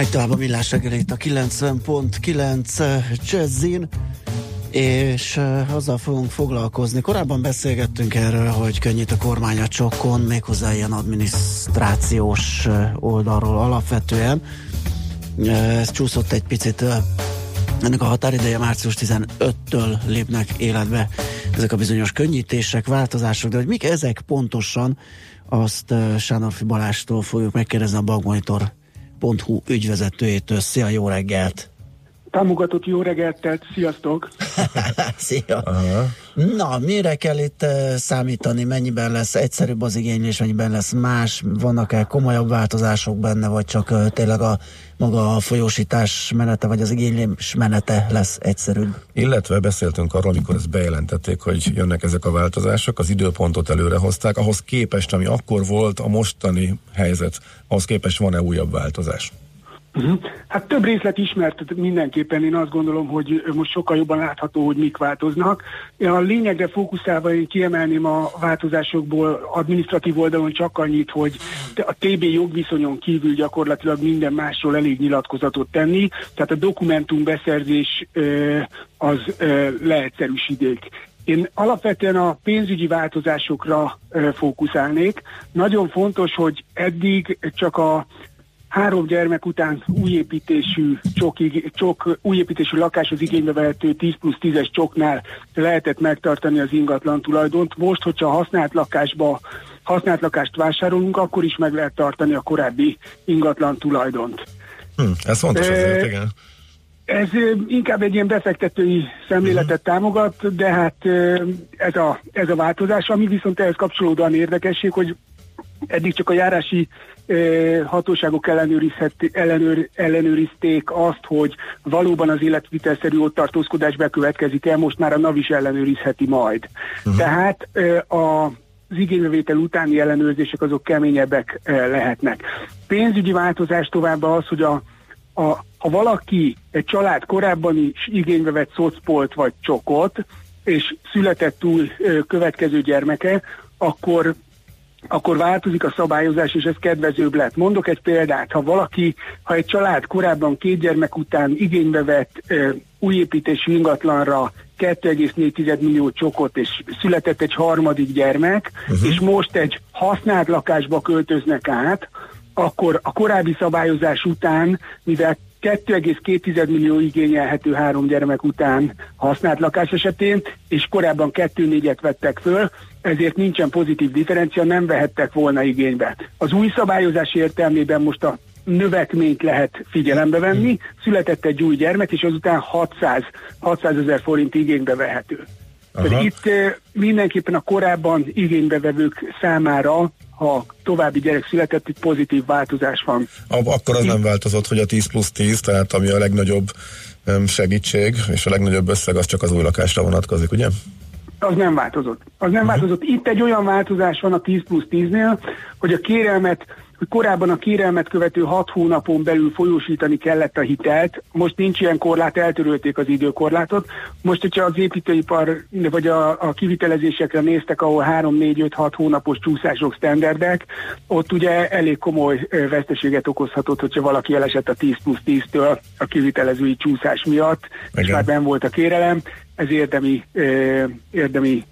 Megy tovább a millás reggel itt a 90.9 Jazzin, és uh, azzal fogunk foglalkozni. Korábban beszélgettünk erről, hogy könnyít a kormány a csokon, méghozzá ilyen adminisztrációs uh, oldalról alapvetően. Ez csúszott egy picit ennek a határideje március 15-től lépnek életbe ezek a bizonyos könnyítések, változások, de hogy mik ezek pontosan, azt Sándorfi Balástól fogjuk megkérdezni a Bagmonitor.hu ügyvezetőjétől. Szia, jó reggelt! Támogatott jó reggelt, tehát sziasztok! (laughs) Szia! Aha. Na, mire kell itt uh, számítani, mennyiben lesz egyszerűbb az igénylés, mennyiben lesz más, vannak-e komolyabb változások benne, vagy csak uh, tényleg a maga a folyósítás menete, vagy az igénylés menete lesz egyszerűbb? Illetve beszéltünk arról, amikor ezt bejelentették, hogy jönnek ezek a változások, az időpontot előre hozták, ahhoz képest, ami akkor volt a mostani helyzet, ahhoz képest van-e újabb változás? Uh-huh. Hát több részlet ismert mindenképpen, én azt gondolom, hogy most sokkal jobban látható, hogy mik változnak. A lényegre fókuszálva én kiemelném a változásokból administratív oldalon csak annyit, hogy a TB jogviszonyon kívül gyakorlatilag minden másról elég nyilatkozatot tenni, tehát a dokumentum beszerzés az leegyszerűsíték. Én alapvetően a pénzügyi változásokra fókuszálnék. Nagyon fontos, hogy eddig csak a három gyermek után újépítésű, csok, csok, újépítésű lakáshoz igénybe vehető 10 plusz 10-es csoknál lehetett megtartani az ingatlan tulajdont. Most, hogyha használt lakásba használt lakást vásárolunk, akkor is meg lehet tartani a korábbi ingatlan tulajdont. Hm, ez fontos azért, igen. Ez inkább egy ilyen befektetői szemléletet uh-huh. támogat, de hát ez a, ez a változás, ami viszont ehhez kapcsolódóan érdekesség, hogy eddig csak a járási hatóságok ellenőr, ellenőrizték azt, hogy valóban az életvitelszerű ott tartózkodás bekövetkezik el, most már a NAV is ellenőrizheti majd. Uh-huh. Tehát a az igénybevétel utáni ellenőrzések azok keményebbek lehetnek. Pénzügyi változás továbbá az, hogy a, a, ha valaki, egy család korábban is igénybe vett szocpolt vagy csokot, és született túl következő gyermeke, akkor akkor változik a szabályozás, és ez kedvezőbb lett. Mondok egy példát, ha valaki, ha egy család korábban két gyermek után igénybe vett e, újépítésű ingatlanra 2,4 millió csokot, és született egy harmadik gyermek, uh-huh. és most egy használt lakásba költöznek át, akkor a korábbi szabályozás után, mivel 2,2 millió igényelhető három gyermek után használt lakás esetén, és korábban 2,4-et vettek föl, ezért nincsen pozitív differencia, nem vehettek volna igénybe. Az új szabályozás értelmében most a növekményt lehet figyelembe venni, született egy új gyermek, és azután 600, 600 ezer forint igénybe vehető. Tehát itt mindenképpen a korábban igénybevevők számára ha további gyerek született, itt pozitív változás van. Akkor az nem változott, hogy a 10 plusz 10, tehát ami a legnagyobb segítség, és a legnagyobb összeg az csak az új lakásra vonatkozik, ugye? Az nem változott. Az nem uh-huh. változott. Itt egy olyan változás van a 10 plusz 10-nél, hogy a kérelmet hogy korábban a kérelmet követő hat hónapon belül folyósítani kellett a hitelt, most nincs ilyen korlát, eltörölték az időkorlátot. Most, hogyha az építőipar vagy a, a kivitelezésekre néztek, ahol 3-4-5-6 hónapos csúszások standardek, ott ugye elég komoly veszteséget okozhatott, hogyha valaki elesett a 10 plusz 10-től a kivitelezői csúszás miatt, Igen. és már ben volt a kérelem, ez érdemi, érdemi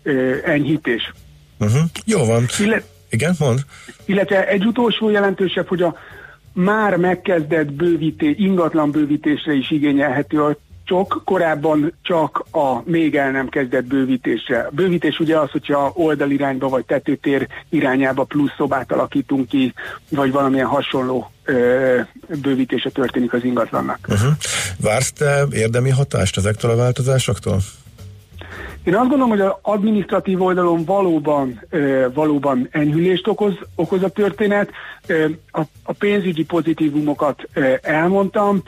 enyhítés. Uh-huh. Jó van. Illet, igen, mond. Illetve egy utolsó jelentősebb, hogy a már megkezdett bővítés, ingatlan bővítésre is igényelhető a csok, korábban csak a még el nem kezdett bővítésre. A bővítés ugye az, hogyha oldalirányba vagy tetőtér irányába plusz szobát alakítunk ki, vagy valamilyen hasonló ö, bővítése történik az ingatlannak. Uh-huh. Vársz te érdemi hatást ezektől a változásoktól? Én azt gondolom, hogy az administratív oldalon valóban, valóban enyhülést okoz, okoz a történet. a, a pénzügyi pozitívumokat elmondtam.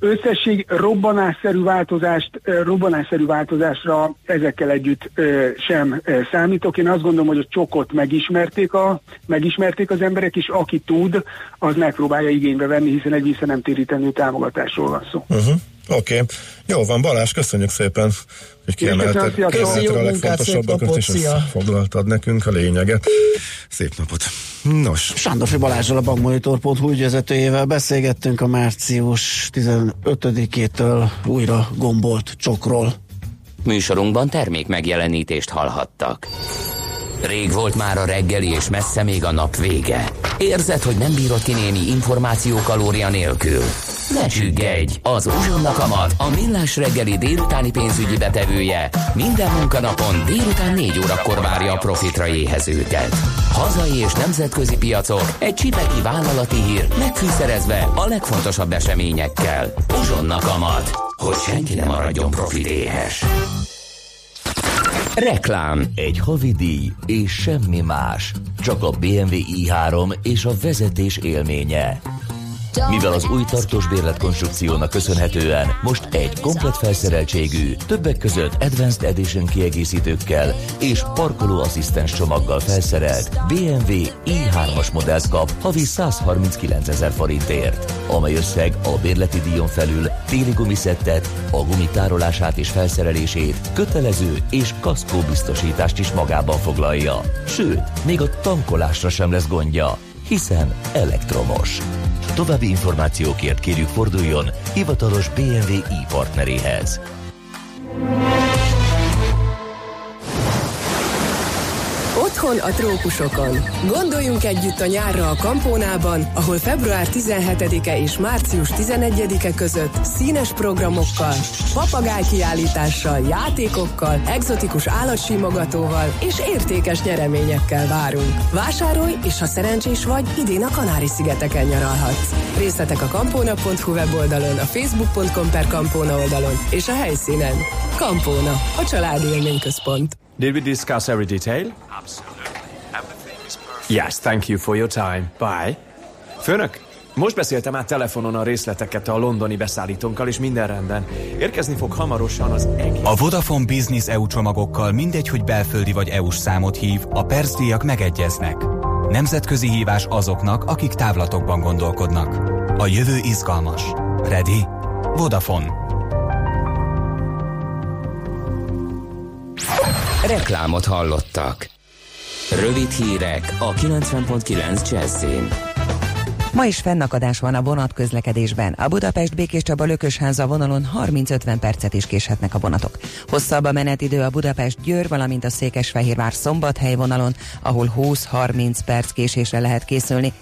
Összesség robbanásszerű változást, robbanásszerű változásra ezekkel együtt sem számítok. Én azt gondolom, hogy a csokot megismerték, a, megismerték az emberek, és aki tud, az megpróbálja igénybe venni, hiszen egy vissza nem térítendő támogatásról van szó. Uh-huh. Oké, okay. jó van, Balázs, köszönjük szépen, hogy kiemelted, kiemelted a legfontosabbakat, és foglaltad nekünk a lényeget. Szép napot! Nos. Sándorfi Balázsral a bankmonitor.hu ügyvezetőjével beszélgettünk a március 15-től újra gombolt csokról. Műsorunkban termék megjelenítést hallhattak. Rég volt már a reggeli, és messze még a nap vége. Érzed, hogy nem bírod ki némi információ kalória nélkül? Ne csüggedj! Az Uzsonna Kamat, a millás reggeli délutáni pénzügyi betevője minden munkanapon délután 4 órakor várja a profitra éhezőket. Hazai és nemzetközi piacok, egy csipeki vállalati hír megfűszerezve a legfontosabb eseményekkel. Uzsonna Kamat. hogy senki nem maradjon profit éhes. Reklám Egy havidíj és semmi más. Csak a BMW i3 és a vezetés élménye. Mivel az új tartós bérletkonstrukciónak köszönhetően most egy komplet felszereltségű, többek között Advanced Edition kiegészítőkkel és parkolóasszisztens csomaggal felszerelt BMW i3-as modellt kap havi 139 ezer forintért, amely összeg a bérleti díjon felül téli gumiszettet, a gumik tárolását és felszerelését, kötelező és kaszkó biztosítást is magában foglalja. Sőt, még a tankolásra sem lesz gondja, hiszen elektromos. További információkért kérjük forduljon hivatalos BMW i partneréhez. Otthon a trópusokon. Gondoljunk együtt a nyárra a Kampónában, ahol február 17-e és március 11-e között színes programokkal, papagájkiállítással, játékokkal, egzotikus állatsimogatóval és értékes nyereményekkel várunk. Vásárolj, és ha szerencsés vagy, idén a Kanári-szigeteken nyaralhatsz. Részletek a kampóna.hu weboldalon, a facebook.com per kampóna oldalon és a helyszínen. Kampóna, a családi élményközpont. Did we discuss every detail? Yes, thank you for your time. Bye. Főnök, most beszéltem át telefonon a részleteket a londoni beszállítónkkal, és minden rendben. Érkezni fog hamarosan az egész... A Vodafone Business EU csomagokkal mindegy, hogy belföldi vagy EU-s számot hív, a percdíjak megegyeznek. Nemzetközi hívás azoknak, akik távlatokban gondolkodnak. A jövő izgalmas. Ready? Vodafone. Reklámot hallottak. Rövid hírek a 90.9 Jazzin. Ma is fennakadás van a vonatközlekedésben. A Budapest Békés Csaba Lökösháza vonalon 30-50 percet is késhetnek a vonatok. Hosszabb a menetidő a Budapest Győr, valamint a Székesfehérvár Szombathely vonalon, ahol 20-30 perc késésre lehet készülni.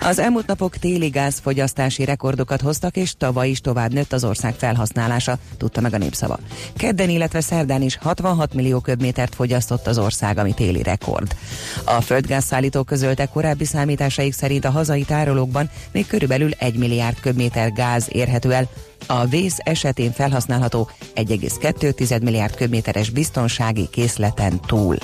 Az elmúlt napok téli gázfogyasztási rekordokat hoztak, és tavaly is tovább nőtt az ország felhasználása, tudta meg a népszava. Kedden, illetve szerdán is 66 millió köbmétert fogyasztott az ország, ami téli rekord. A földgázszállító közölte korábbi számításaik szerint a hazai tárolókban még körülbelül 1 milliárd köbméter gáz érhető el, a vész esetén felhasználható 1,2 milliárd köbméteres biztonsági készleten túl.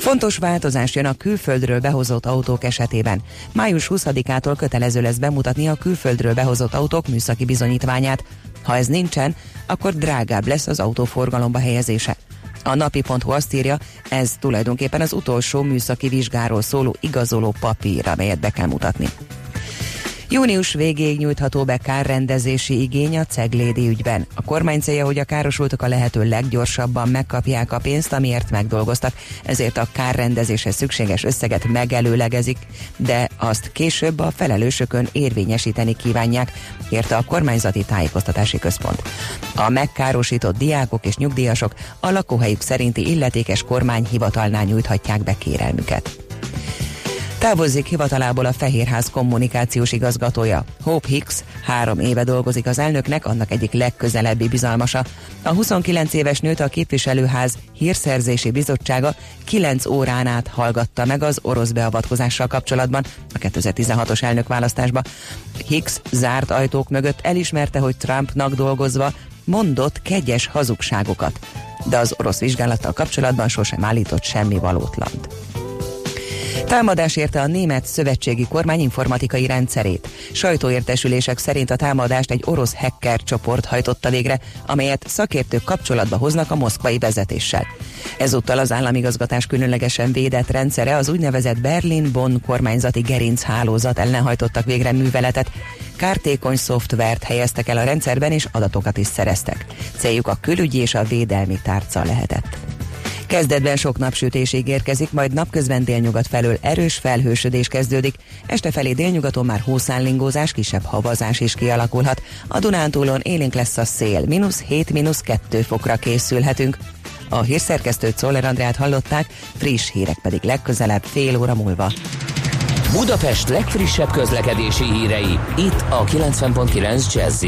Fontos változás jön a külföldről behozott autók esetében. Május 20-ától kötelező lesz bemutatni a külföldről behozott autók műszaki bizonyítványát. Ha ez nincsen, akkor drágább lesz az autóforgalomba helyezése. A napi.hu azt írja, ez tulajdonképpen az utolsó műszaki vizsgáról szóló igazoló papír, amelyet be kell mutatni. Június végéig nyújtható be kárrendezési igény a Ceglédi ügyben. A kormány célja, hogy a károsultak a lehető leggyorsabban megkapják a pénzt, amiért megdolgoztak, ezért a kárrendezéshez szükséges összeget megelőlegezik, de azt később a felelősökön érvényesíteni kívánják, érte a kormányzati tájékoztatási központ. A megkárosított diákok és nyugdíjasok a lakóhelyük szerinti illetékes kormányhivatalnál nyújthatják be kérelmüket. Távozik hivatalából a Fehérház kommunikációs igazgatója. Hope Hicks három éve dolgozik az elnöknek, annak egyik legközelebbi bizalmasa. A 29 éves nőt a képviselőház hírszerzési bizottsága 9 órán át hallgatta meg az orosz beavatkozással kapcsolatban a 2016-os elnökválasztásba. Hicks zárt ajtók mögött elismerte, hogy Trumpnak dolgozva mondott kegyes hazugságokat, de az orosz vizsgálattal kapcsolatban sosem állított semmi valótlant. Támadás érte a német szövetségi kormány informatikai rendszerét. Sajtóértesülések szerint a támadást egy orosz hacker csoport hajtotta végre, amelyet szakértők kapcsolatba hoznak a moszkvai vezetéssel. Ezúttal az államigazgatás különlegesen védett rendszere az úgynevezett Berlin-Bonn kormányzati gerinc hálózat ellen hajtottak végre műveletet. Kártékony szoftvert helyeztek el a rendszerben és adatokat is szereztek. Céljuk a külügyi és a védelmi tárca lehetett. Kezdetben sok napsütésig érkezik, majd napközben délnyugat felől erős felhősödés kezdődik. Este felé délnyugaton már hószánlingózás, kisebb havazás is kialakulhat. A Dunántúlon élénk lesz a szél, mínusz 7, mínusz 2 fokra készülhetünk. A hírszerkesztőt Szoller Andrát hallották, friss hírek pedig legközelebb fél óra múlva. Budapest legfrissebb közlekedési hírei, itt a 90.9 jazz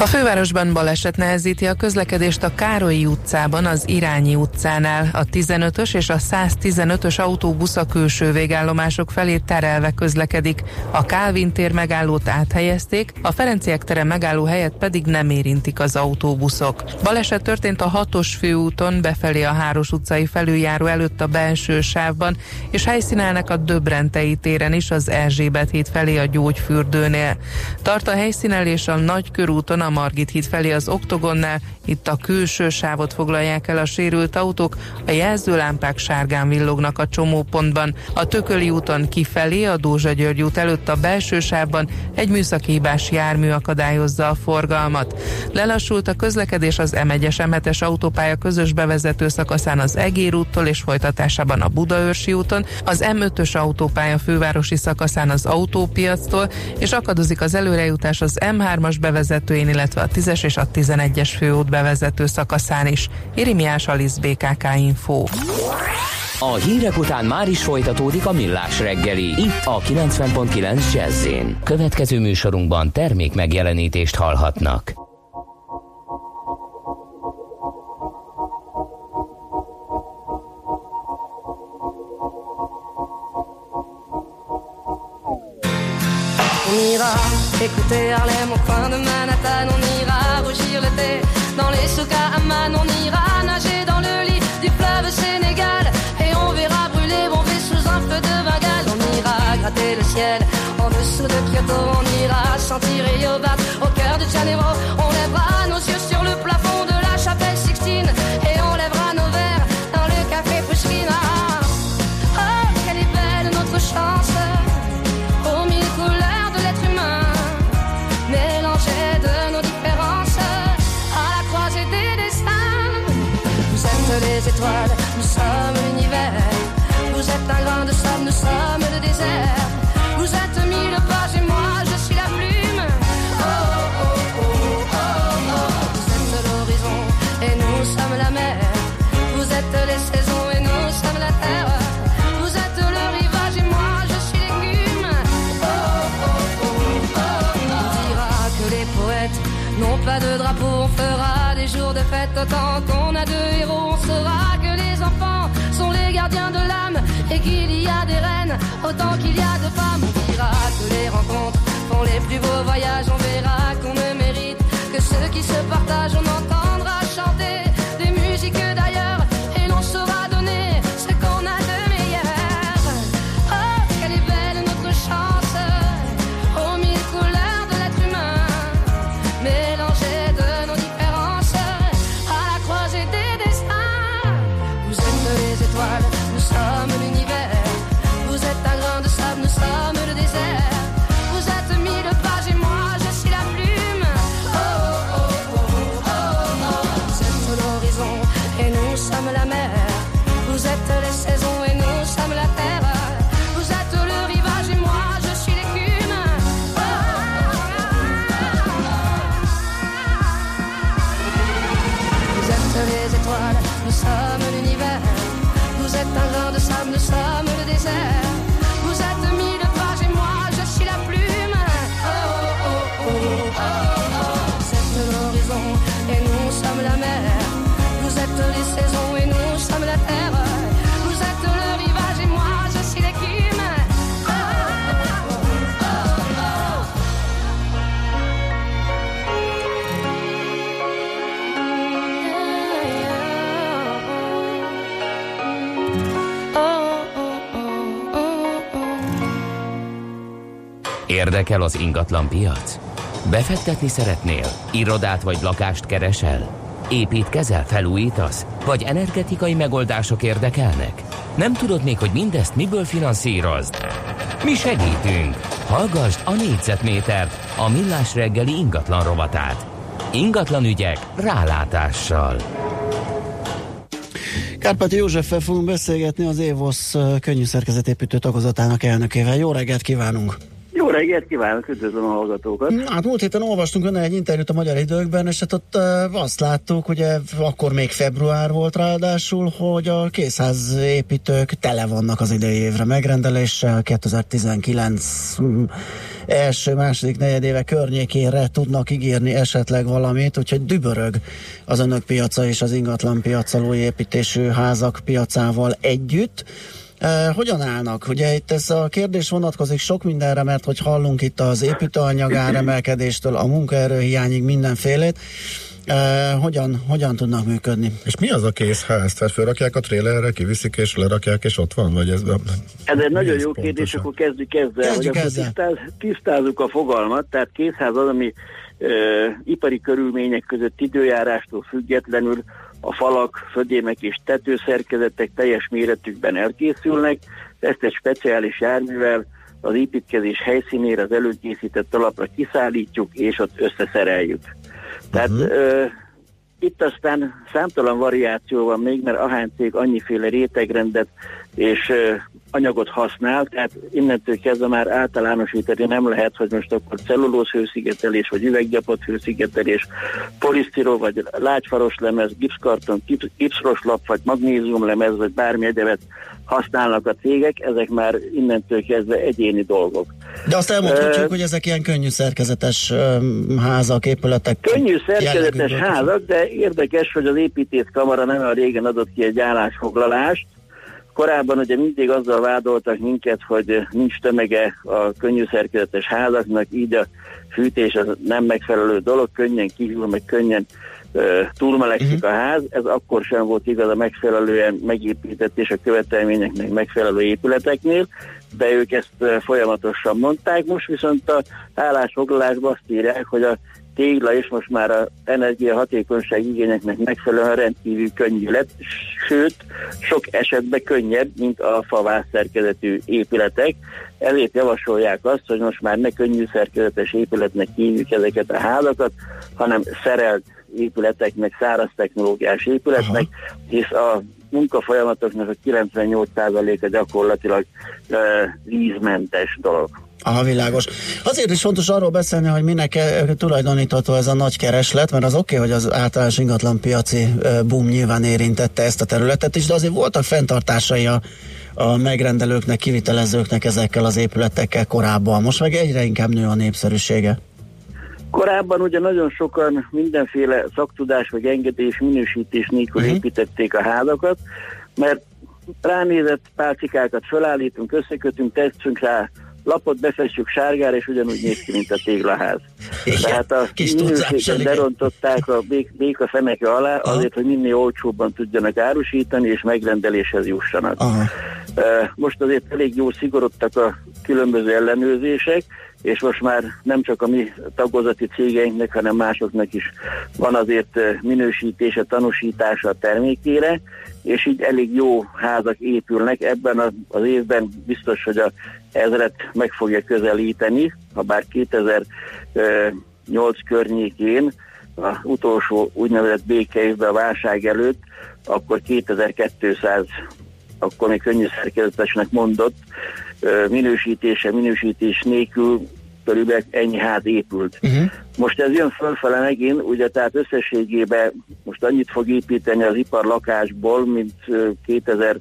A fővárosban baleset nehezíti a közlekedést a Károlyi utcában, az Irányi utcánál. A 15-ös és a 115-ös autóbusz a külső végállomások felé terelve közlekedik. A Kálvin tér megállót áthelyezték, a Ferenciek tere megálló helyet pedig nem érintik az autóbuszok. Baleset történt a 6-os főúton befelé a Háros utcai felüljáró előtt a belső sávban, és helyszínelnek a Döbrentei téren is az Erzsébet híd felé a Gyógyfürdőnél. Tart a helyszínelés a Nagy körúton a Margit híd felé az Oktogonnál, itt a külső sávot foglalják el a sérült autók, a jelzőlámpák sárgán villognak a csomópontban. A Tököli úton kifelé a Dózsa György út előtt a belső sávban egy műszaki hibás jármű akadályozza a forgalmat. Lelassult a közlekedés az M1-es M7-es autópálya közös bevezető szakaszán az Egér úttól és folytatásában a Budaörsi úton, az M5-ös autópálya fővárosi szakaszán az autópiactól, és akadozik az előrejutás az M3-as bevezetőjén, illetve a 10-es és a 11-es főút bevezető szakaszán is. Irimiás Alisz BKK Info. A hírek után már is folytatódik a millás reggeli. Itt a 90.9 jazz Következő műsorunkban termék megjelenítést hallhatnak. Ira écouter Harlem au coin de Manhattan, on ira rougir le thé dans les souks on ira nager dans le lit du fleuve Sénégal. Et on verra brûler bomber sous un feu de Bengale. On ira gratter le ciel en dessous de Kyoto, on ira sentir Rio Bat au cœur de Janeiro, se partagent. On Érdekel az ingatlan piac? Befektetni szeretnél? Irodát vagy lakást keresel? Építkezel, felújítasz? Vagy energetikai megoldások érdekelnek? Nem tudod még, hogy mindezt miből finanszírozd? Mi segítünk! Hallgassd a négyzetmétert, a millás reggeli ingatlan rovatát. Ingatlan ügyek rálátással. Kárpáti Józseffel fogunk beszélgetni az Évosz könnyű szerkezetépítő tagozatának elnökével. Jó reggelt kívánunk! Jó reggelt kívánok, üdvözlöm a hallgatókat. Hát múlt héten olvastunk önne egy interjút a Magyar Időkben, és hát ott azt láttuk, ugye akkor még február volt ráadásul, hogy a készházépítők tele vannak az idei évre megrendeléssel, 2019 mm, első, második negyedéve környékére tudnak ígérni esetleg valamit, úgyhogy dübörög az önök piaca és az ingatlan piaca új építésű házak piacával együtt. Uh, hogyan állnak? Ugye itt ez a kérdés vonatkozik sok mindenre, mert hogy hallunk itt az építőanyag áremelkedéstől a munkaerőhiányig mindenfélét. Uh, hogyan, hogyan tudnak működni? És mi az a készház? Tehát felrakják a trélerre, kiviszik és lerakják, és ott van? Vagy ez, Ez egy nagyon ez jó pontosan? kérdés, akkor kezdjük ezzel, Kezdjük hogy akkor ezzel. tisztáz, tisztázzuk a fogalmat. Tehát készház az, ami ö, ipari körülmények között időjárástól függetlenül a falak, födémek és tetőszerkezetek teljes méretükben elkészülnek. Ezt egy speciális járművel az építkezés helyszínére az előkészített alapra kiszállítjuk, és ott összeszereljük. Tehát ö, itt aztán számtalan variáció van még, mert ahány cég annyiféle rétegrendet és anyagot használ, tehát innentől kezdve már általánosítani nem lehet, hogy most akkor cellulóz hőszigetelés, vagy üveggyapot hőszigetelés, polisztirol, vagy lágyfaros lemez, gipszkarton, gips- gipszros lap, vagy magnézium lemez, vagy bármi egyebet használnak a cégek, ezek már innentől kezdve egyéni dolgok. De azt elmondhatjuk, Ö, hogy ezek ilyen könnyű szerkezetes um, házak, épületek. Könnyű szerkezetes házak, de érdekes, hogy az építészkamara nem olyan régen adott ki egy állásfoglalást. Korábban ugye mindig azzal vádoltak minket, hogy nincs tömege a könnyű szerkezetes házaknak, így a fűtés az nem megfelelő dolog, könnyen kihűl, meg könnyen túlmelegszik a ház. Ez akkor sem volt igaz a megfelelően megépített és a követelményeknek megfelelő épületeknél, de ők ezt folyamatosan mondták. Most viszont a állásfoglalásban azt írják, hogy a tégla és most már a energiahatékonyság igényeknek megfelelően rendkívül könnyű lett, sőt, sok esetben könnyebb, mint a favász szerkezetű épületek. Ezért javasolják azt, hogy most már ne könnyű szerkezetes épületnek hívjuk ezeket a házakat, hanem szerelt épületeknek, száraz technológiás épületnek, hisz a munkafolyamatoknak a 98%-a gyakorlatilag uh, vízmentes dolog. Aha, világos. Azért is fontos arról beszélni, hogy minek eh, tulajdonítható ez a nagy kereslet, mert az oké, okay, hogy az általános ingatlan piaci eh, boom nyilván érintette ezt a területet is, de azért voltak fenntartásai a, a megrendelőknek, kivitelezőknek ezekkel az épületekkel korábban. Most meg egyre inkább nő a népszerűsége. Korábban ugye nagyon sokan mindenféle szaktudás vagy engedés minősítés nélkül uh-huh. építették a házakat, mert ránézett pálcikákat felállítunk, összekötünk, teszünk rá lapot, befestjük sárgára, és ugyanúgy néz ki, mint a téglaház. Tehát a minőséget igen. berontották a bék, béka feneke alá, azért, hogy minél olcsóbban tudjanak árusítani, és megrendeléshez jussanak. Aha. Most azért elég jó szigorodtak a különböző ellenőrzések, és most már nem csak a mi tagozati cégeinknek, hanem másoknak is van azért minősítése, tanúsítása a termékére, és így elég jó házak épülnek. Ebben az évben biztos, hogy a ezret meg fogja közelíteni, ha bár 2008 környékén az utolsó úgynevezett békeévben a válság előtt, akkor 2200, akkor még könnyű szerkezetesnek mondott, minősítése, minősítés nélkül körülbelül ennyi ház épült. Uh-huh. Most ez jön fölfele megint, ugye tehát összességében most annyit fog építeni az ipar lakásból, mint 2000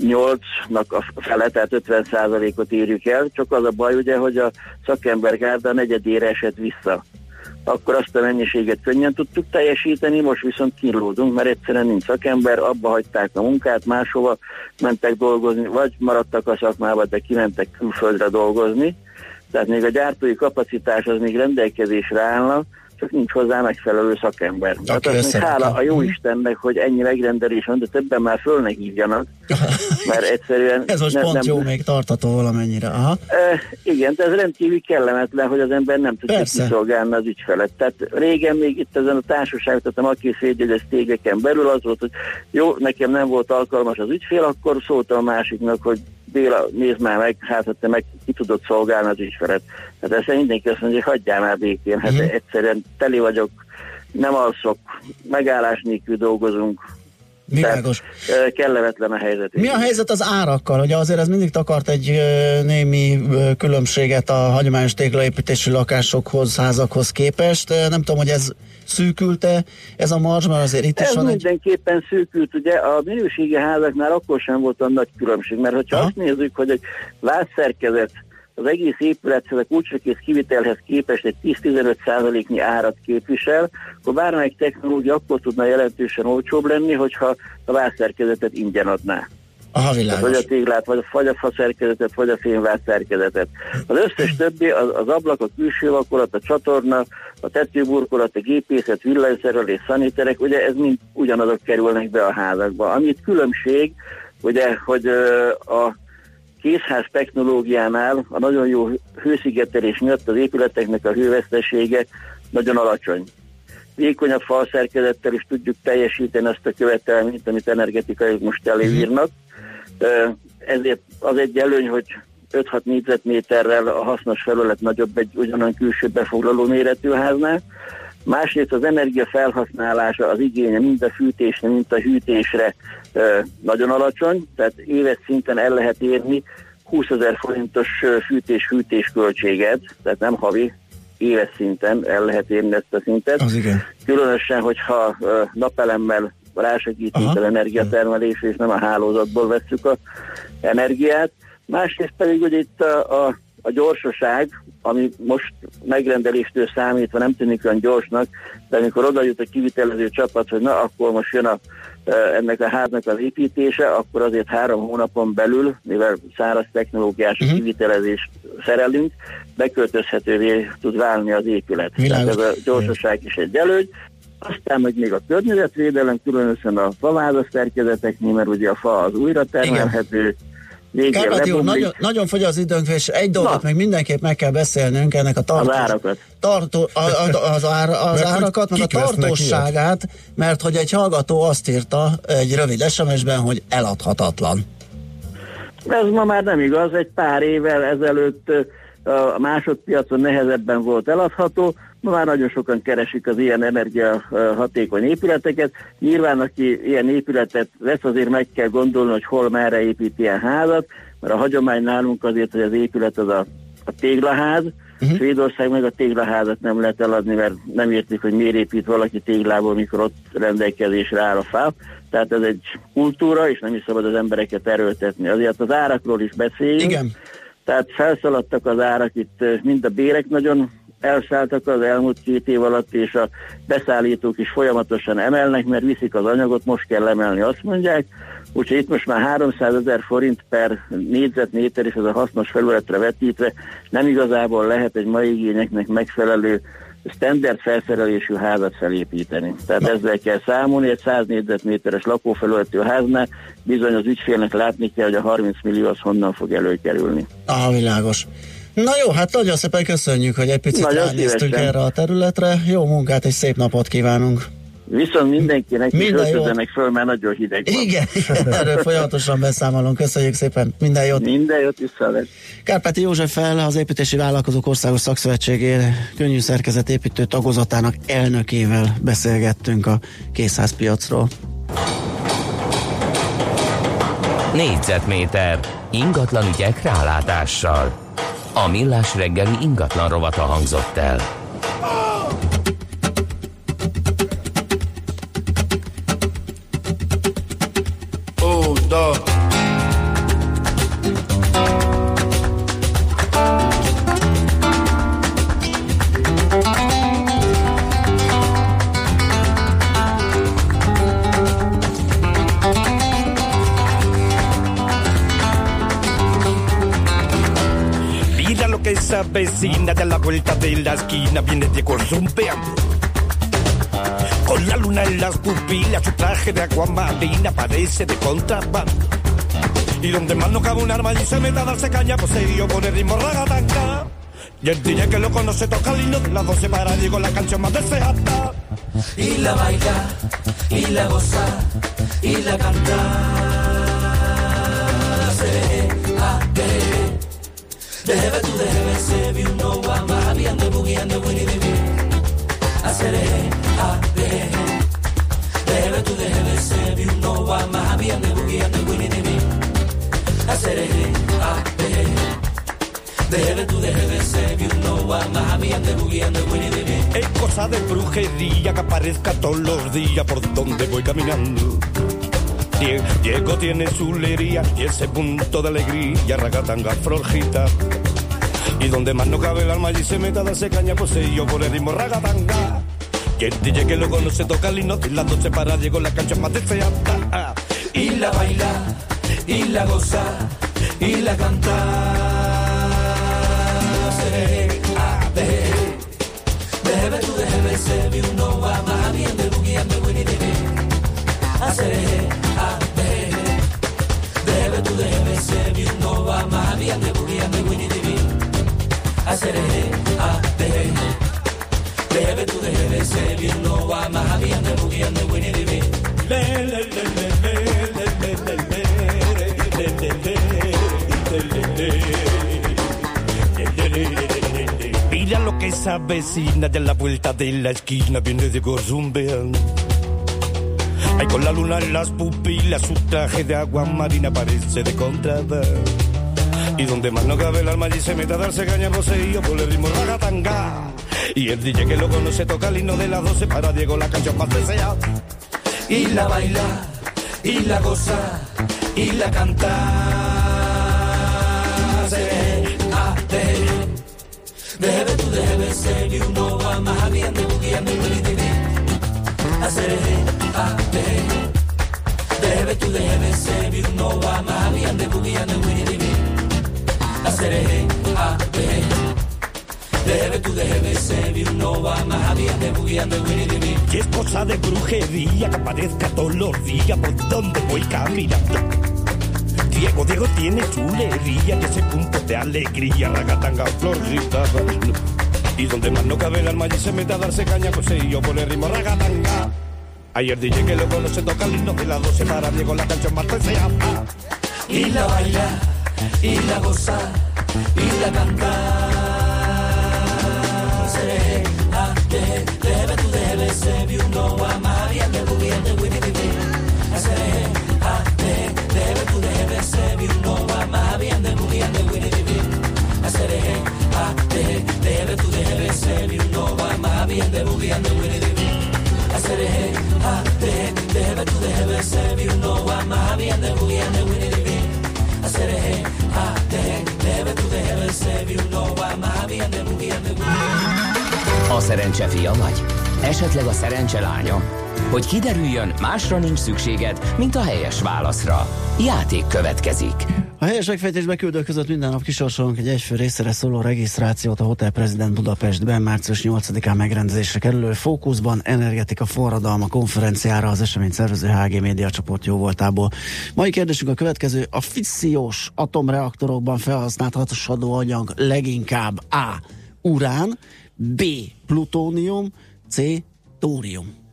8-nak a fele, tehát 50%-ot írjuk el, csak az a baj ugye, hogy a szakember gárda negyedére esett vissza. Akkor azt a mennyiséget könnyen tudtuk teljesíteni, most viszont kínlódunk, mert egyszerűen nincs szakember, abba hagyták a munkát, máshova mentek dolgozni, vagy maradtak a szakmába, de kimentek külföldre dolgozni. Tehát még a gyártói kapacitás az még rendelkezésre állna, csak nincs hozzá megfelelő szakember. Tehát azt még összerakja. hála a jó Istennek, hogy ennyi megrendelés van, de többen már föl ne hívjanak, (laughs) mert egyszerűen... Ez most ne- pont nem, jó, még tartató valamennyire. Aha. E, igen, de ez rendkívül kellemetlen, hogy az ember nem tudja kiszolgálni az ügyfelet. Tehát régen még itt ezen a társaság, tehát a Maki szégyegyes tégeken belül az volt, hogy jó, nekem nem volt alkalmas az ügyfél, akkor szóltam a másiknak, hogy Béla, nézd már meg, hát ha te meg ki tudod szolgálni az ügyfelet. Hát ezt mindenki azt mondja, hogy hagyjál már békén. Hát Mhm. egyszerűen teli vagyok, nem alszok, megállás nélkül dolgozunk, Világos. Tehát, kellemetlen a helyzet. Mi a helyzet az árakkal? Ugye azért ez mindig takart egy némi különbséget a hagyományos téglaépítésű lakásokhoz, házakhoz képest. Nem tudom, hogy ez szűkülte ez a marzs, mert azért itt is Ez van egy... mindenképpen szűkült, ugye a minőségi házaknál akkor sem volt a nagy különbség, mert hogyha azt nézzük, hogy egy vázszerkezet az egész épülethez, a kulcsrakész kivitelhez képest egy 10-15 százaléknyi árat képvisel, akkor bármelyik technológia akkor tudna jelentősen olcsóbb lenni, hogyha a vázszerkezetet ingyen adná. Aha, Tehát világos. vagy a téglát, vagy a, vagy a fa szerkezetet, vagy a fényváz szerkezetet. Az összes többi, az, az ablak, a külső vakolat, a csatorna, a tetőburkolat, a gépészet, villanyszerelés, szaniterek, ugye ez mind ugyanazok kerülnek be a házakba. Amit különbség, ugye, hogy a készház technológiánál a nagyon jó hőszigetelés miatt az épületeknek a hővesztesége nagyon alacsony. Vékonyabb falszerkezettel is tudjuk teljesíteni azt a követelményt, amit energetikai most előírnak. Ö, Ezért az egy előny, hogy 5-6 négyzetméterrel a hasznos felület nagyobb egy ugyanolyan külső befoglaló méretű háznál. Másrészt az energia felhasználása, az igénye mind a fűtésre, mind a hűtésre nagyon alacsony, tehát éves szinten el lehet érni 20 ezer forintos fűtés-hűtés költséget, tehát nem havi, éves szinten el lehet érni ezt a szintet. Az igen. Különösen, hogyha napelemmel rásegítünk az energiatermelésre, és nem a hálózatból vesszük a energiát. Másrészt pedig ugye itt a, a, a gyorsaság, ami most megrendeléstől számítva nem tűnik olyan gyorsnak, de amikor oda jut a kivitelező csapat, hogy na, akkor most jön a, ennek a háznak az építése, akkor azért három hónapon belül, mivel száraz technológiás uh-huh. kivitelezést szerelünk, beköltözhetővé tud válni az épület. Tehát ez a gyorsaság is egy előny. Aztán meg még a környezetvédelem, különösen a favázas szerkezeteknél, mert ugye a fa az újra termelhető, végén Kárpáti úr, nagyon, nagyon fogy az időnk, és egy dolgot még mindenképp meg kell beszélnünk, ennek a tartós, Az árakat. Tartó, a, a, az, ár, az Meg, hogy árakat, meg a tartóságát, mert hogy egy hallgató azt írta egy rövid SMS-ben, hogy eladhatatlan. Ez ma már nem igaz, egy pár évvel ezelőtt a másodpiacon nehezebben volt eladható, ma már nagyon sokan keresik az ilyen energiahatékony épületeket. Nyilván, aki ilyen épületet vesz, azért meg kell gondolni, hogy hol merre épít ilyen házat, mert a hagyomány nálunk azért, hogy az épület az a, a téglaház, uh-huh. Svédország meg a téglaházat nem lehet eladni, mert nem értik, hogy miért épít valaki téglából, mikor ott rendelkezésre áll a fa. Tehát ez egy kultúra, és nem is szabad az embereket erőltetni. Azért az árakról is beszéljünk. Igen. Tehát felszaladtak az árak, itt mind a bérek nagyon elszálltak az elmúlt két év alatt, és a beszállítók is folyamatosan emelnek, mert viszik az anyagot, most kell emelni, azt mondják. Úgyhogy itt most már 300 ezer forint per négyzetméter, és ez a hasznos felületre vetítve nem igazából lehet egy mai igényeknek megfelelő standard felszerelésű házat felépíteni. Tehát Na. ezzel kell számolni, egy 100 négyzetméteres lakófelületű háznál bizony az ügyfélnek látni kell, hogy a 30 millió az honnan fog előkerülni. Ah, világos. Na jó, hát nagyon szépen köszönjük, hogy egy picit Nagyon ránéztünk erre a területre. Jó munkát és szép napot kívánunk. Viszont mindenkinek is Minden öltözzenek föl, mert nagyon hideg van. Igen, (laughs) erről folyamatosan beszámolunk. Köszönjük szépen, minden jót. Minden jót visszavet. Kárpáti Józseffel, az Építési Vállalkozók Országos Szakszövetségé könnyű szerkezet építő tagozatának elnökével beszélgettünk a készházpiacról. Négyzetméter ingatlan ügyek rálátással. A millás reggeli ingatlan rovata hangzott el. Oh, dog. Avecina de la vuelta de la esquina, viene Diego rumbeando. Con la luna en las pupilas, su traje de aguamarina parece de contrabando. Y donde más no cabe un arma y se mete a darse caña, pues se dio con ritmo ragatanga. Y el DJ que lo conoce toca el himno de las 12 para Diego la canción más deseada. y la baila, y la goza, y la canta. Se, Debe tu debe se vi un no va más bien de bugui ande buini de mi. Hacer a de. Tu debe vi un no va más bien de bugui ande buini de mi. Hacer a de. Tu debe se vi un no va más bien de bugui ande de mi. Es cosa de brujería que aparezca todos los días por donde voy caminando. Die- Diego tiene su lería y ese punto de alegría, ragatanga florjita. Y donde más no cabe el alma y se meta a darse caña, pues yo por el ritmo ragatanga. Y el DJ que luego no se toca el himno, las dos se para, llegó la cancha más deseada. Y la baila, y la goza, y la canta. Ah, déjame, déjame tú, I'm happy and the boogie and the winnie the bee. I say, ah, déjame, déjame tú, déjame ser, you know I'm happy and the boogie and the winnie the bee. I say, ah, déjame, déjame tú, déjame ser, you know I'm happy and the boogie and the winnie the bee. Le, le, le, le, le, le, le, le, le, le, le, le, le, le, le. Mira lo que esa vecina de la vuelta de la esquina viene de Gozumbean. Ay, con la luna en las pupilas, su traje de agua marina parece de contrabando. Y donde más no cabe el alma allí se mete a darse caña yo por el ritmo ragatanga. Y el DJ que lo conoce toca el himno de las 12 para Diego la canción más deseada. y la baila, y la goza, y la canta. Ah, déjeme, déjeme tú, déjeme ser, you know I'm happy and the boogie and the willy ate Debe tu debe se vi no va mavi ande bugi ande wiri divi Asere ate ah, eh. Debe tu debe se vi no va mavi ande bugi ande wiri divi Y es cosa de brujería que aparezca todos los días por donde voy caminando. Diego, Diego tiene chulería que ese punto de alegría, la gatanga florita. Y donde más no cabe el alma y se mete a darse caña, pues por el ritmo ragatanga. Ayer dije que luego no se toca el himno y la 12 para Diego la canción más se. Y la baila, y la goza, y la canta. Ah, eh, a te ah, debe tu eh, ah, debe de eh, a te debe tu debe a de bubiente de. right the heavens. If you know I'm a happy and then we and then we need it. I said hey, ah, the heck, the heaven the heavens. If you know I'm a happy and then we and then we. A szerencse fia vagy? Esetleg a szerencse lánya? Hogy kiderüljön, másra nincs szükséged, mint a helyes válaszra. Játék következik. A helyes megfejtésbe küldők között minden nap kisorsolunk egy egyfő részre szóló regisztrációt a Hotel President Budapestben március 8-án megrendezésre kerülő Fókuszban energetika forradalma konferenciára az esemény szervező HG Média csoport jó voltából. Mai kérdésünk a következő. A fissziós atomreaktorokban felhasznált hasadó anyag leginkább A. Urán, B. Plutónium, C. Tórium.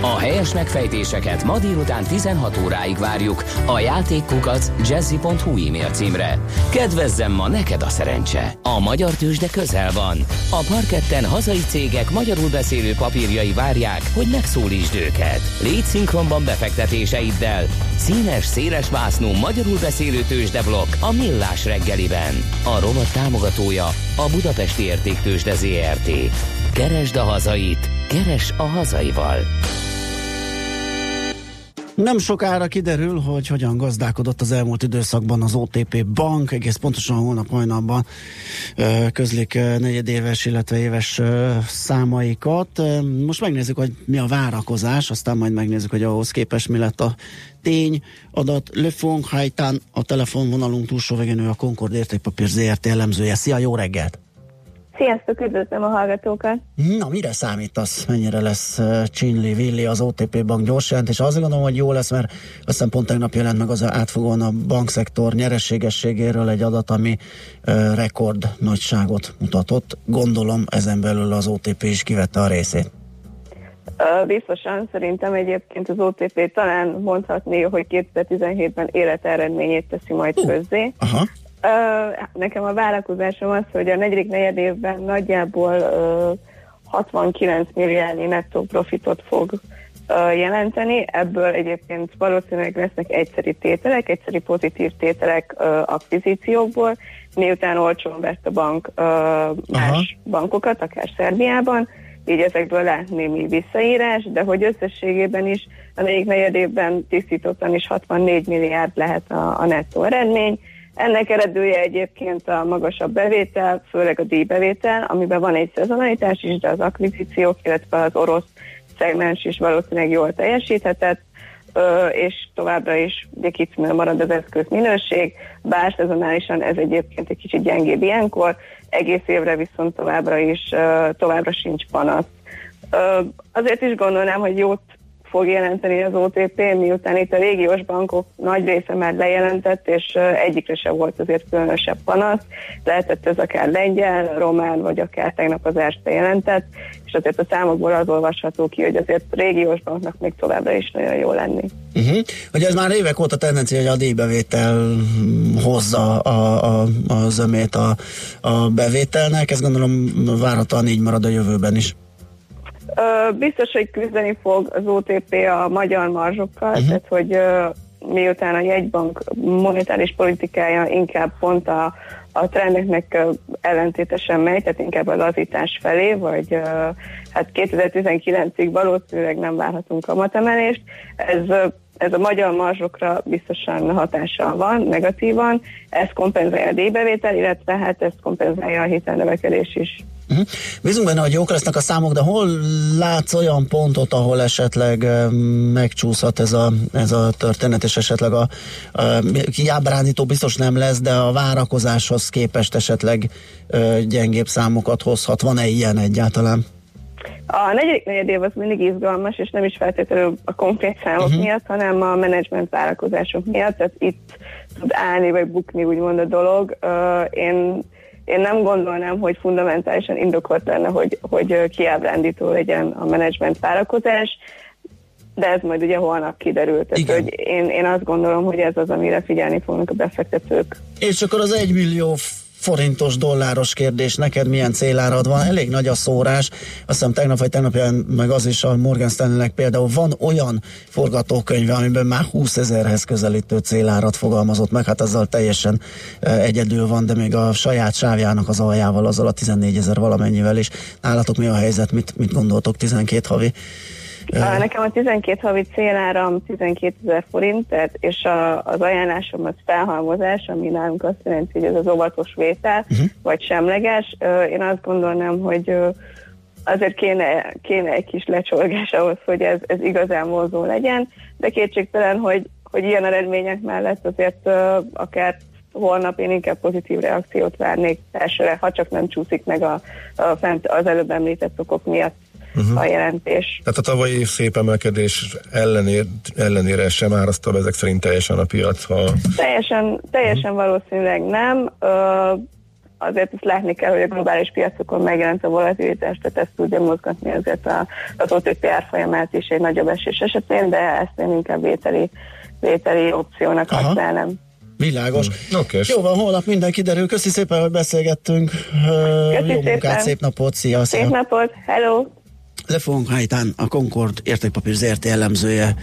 A helyes megfejtéseket ma délután 16 óráig várjuk a játékkukac jazzy.hu e-mail címre. Kedvezzem ma neked a szerencse! A magyar tőzsde közel van. A parketten hazai cégek magyarul beszélő papírjai várják, hogy megszólítsd őket. Légy szinkronban befektetéseiddel. Színes, széles vásznú magyarul beszélő tőzsdeblokk a Millás reggeliben. A rovat támogatója a Budapesti Értéktőzsde ZRT. Keresd a hazait, keres a hazaival. Nem sokára kiderül, hogy hogyan gazdálkodott az elmúlt időszakban az OTP Bank, egész pontosan holnap hajnalban közlik negyedéves, illetve éves számaikat. Most megnézzük, hogy mi a várakozás, aztán majd megnézzük, hogy ahhoz képest mi lett a tény adat. Le Fong a telefonvonalunk túlsó végén ő a Concord értékpapír ZRT elemzője. Szia, jó reggelt! Sziasztok, üdvözlöm a hallgatókat! Na, mire számítasz? Mennyire lesz Csinli, Villi, az OTP bank gyors jelentés? Azt gondolom, hogy jó lesz, mert azt hiszem pont tegnap jelent meg az átfogóan a bankszektor nyerességességéről egy adat, ami uh, rekord nagyságot mutatott. Gondolom ezen belül az OTP is kivette a részét. Biztosan szerintem egyébként az OTP talán mondhatni, hogy 2017-ben életeredményét teszi majd uh, közzé. Aha. Nekem a várakozásom az, hogy a negyedik negyed évben nagyjából uh, 69 milliárdnyi nettó profitot fog jelenteni. Ebből egyébként valószínűleg lesznek egyszeri tételek, egyszeri pozitív tételek akvizíciókból, miután olcsón vett a bank más Aha. bankokat, akár Szerbiában, így ezekből lehet némi visszaírás, de hogy összességében is a negyedik negyed évben tisztítottan is 64 milliárd lehet a, a nettó eredmény. Ennek eredője egyébként a magasabb bevétel, főleg a díjbevétel, amiben van egy szezonalitás is, de az akvizíciók, illetve az orosz szegmens is valószínűleg jól teljesíthetett, és továbbra is kicsimel marad az eszköz minőség, bár szezonálisan ez egyébként egy kicsit gyengébb ilyenkor, egész évre viszont továbbra is, továbbra sincs panasz. Azért is gondolnám, hogy jót fog jelenteni az OTP, miután itt a régiós bankok nagy része már lejelentett, és egyikre sem volt azért különösebb panasz. Lehetett ez akár lengyel, román, vagy akár tegnap az Erste jelentett, és azért a számokból az olvasható ki, hogy azért régiós banknak még továbbra is nagyon jó lenni. Uh-huh. Hogy ez már évek óta tendencia, hogy a díjbevétel hozza a, a, a zömét a, a bevételnek, ez gondolom várhatóan így marad a jövőben is. Biztos, hogy küzdeni fog az OTP a magyar marzsokkal, uh-huh. tehát hogy miután a jegybank monetáris politikája inkább pont a, a trendeknek ellentétesen megy, tehát inkább a lazítás felé, vagy hát 2019-ig valószínűleg nem várhatunk kamatemelést. Ez ez a magyar marzsokra biztosan hatással van, negatívan, ez kompenzálja a díjbevétel, illetve hát ezt kompenzálja a hitelnövekedés is. Uh-huh. Bízunk benne, hogy jók lesznek a számok, de hol látsz olyan pontot, ahol esetleg megcsúszhat ez a, ez a történet, és esetleg a, a kiábrándító biztos nem lesz, de a várakozáshoz képest esetleg gyengébb számokat hozhat. Van-e ilyen egyáltalán? A negyedik negyed év az mindig izgalmas, és nem is feltétlenül a konkrét számok uh-huh. miatt, hanem a menedzsment várakozások miatt, tehát itt tud állni vagy bukni úgymond a dolog. Uh, én, én nem gondolnám, hogy fundamentálisan indokolt lenne, hogy, hogy kiábrándító legyen a menedzsment várakozás, de ez majd ugye holnap kiderült. Tehát, Igen. hogy én, én azt gondolom, hogy ez az, amire figyelni fognak a befektetők. És akkor az 1 millió forintos, dolláros kérdés, neked milyen célárad van? Elég nagy a szórás. Azt hiszem tegnap vagy tegnap meg az is a Morgan Stanley-nek például van olyan forgatókönyve, amiben már 20 ezerhez közelítő célárat fogalmazott meg, hát azzal teljesen egyedül van, de még a saját sávjának az aljával, azzal a 14 ezer valamennyivel is. Nálatok mi a helyzet, mit, mit gondoltok 12 havi? Uh, Nekem a 12 havi céláram 12 ezer forint, tehát, és a, az ajánlásom az felhalmozás, ami nálunk azt jelenti, hogy ez az óvatos vétel, uh-huh. vagy semleges. Én azt gondolnám, hogy azért kéne, kéne egy kis lecsolgás ahhoz, hogy ez, ez igazán vonzó legyen, de kétségtelen, hogy, hogy ilyen eredmények mellett azért uh, akár holnap én inkább pozitív reakciót várnék elsőre, ha csak nem csúszik meg a, a fent, az előbb említett okok miatt uh-huh. a jelentés. Tehát a tavalyi szép emelkedés ellenér, ellenére sem áraszta be ezek szerint teljesen a piac, ha Teljesen, teljesen valószínűleg nem. Ö, azért ezt látni kell, hogy a globális piacokon megjelent a volatilitás, tehát ezt tudja mozgatni azért a, az OTP árfolyamát is egy nagyobb esés esetén, de ezt én inkább vételi, vételi opciónak Aha. használnám. Világos. Hmm. Oké. Jó van, holnap minden kiderül. Köszi szépen, hogy beszélgettünk. Köszi Jó szépen. munkát, szép napot, szia, szia. Szép napot, hello! Lefogunk Hájtán a Concord értékpapír ZRT elemzője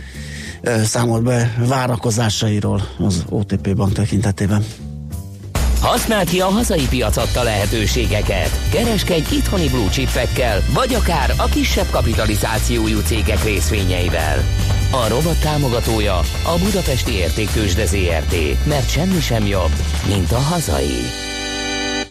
számolt be várakozásairól az OTP bank tekintetében. Használd ki a hazai piac adta lehetőségeket. Kereskedj itthoni blue chipekkel, vagy akár a kisebb kapitalizációjú cégek részvényeivel. A rovat támogatója a Budapesti Értéktősde ZRT, mert semmi sem jobb, mint a hazai.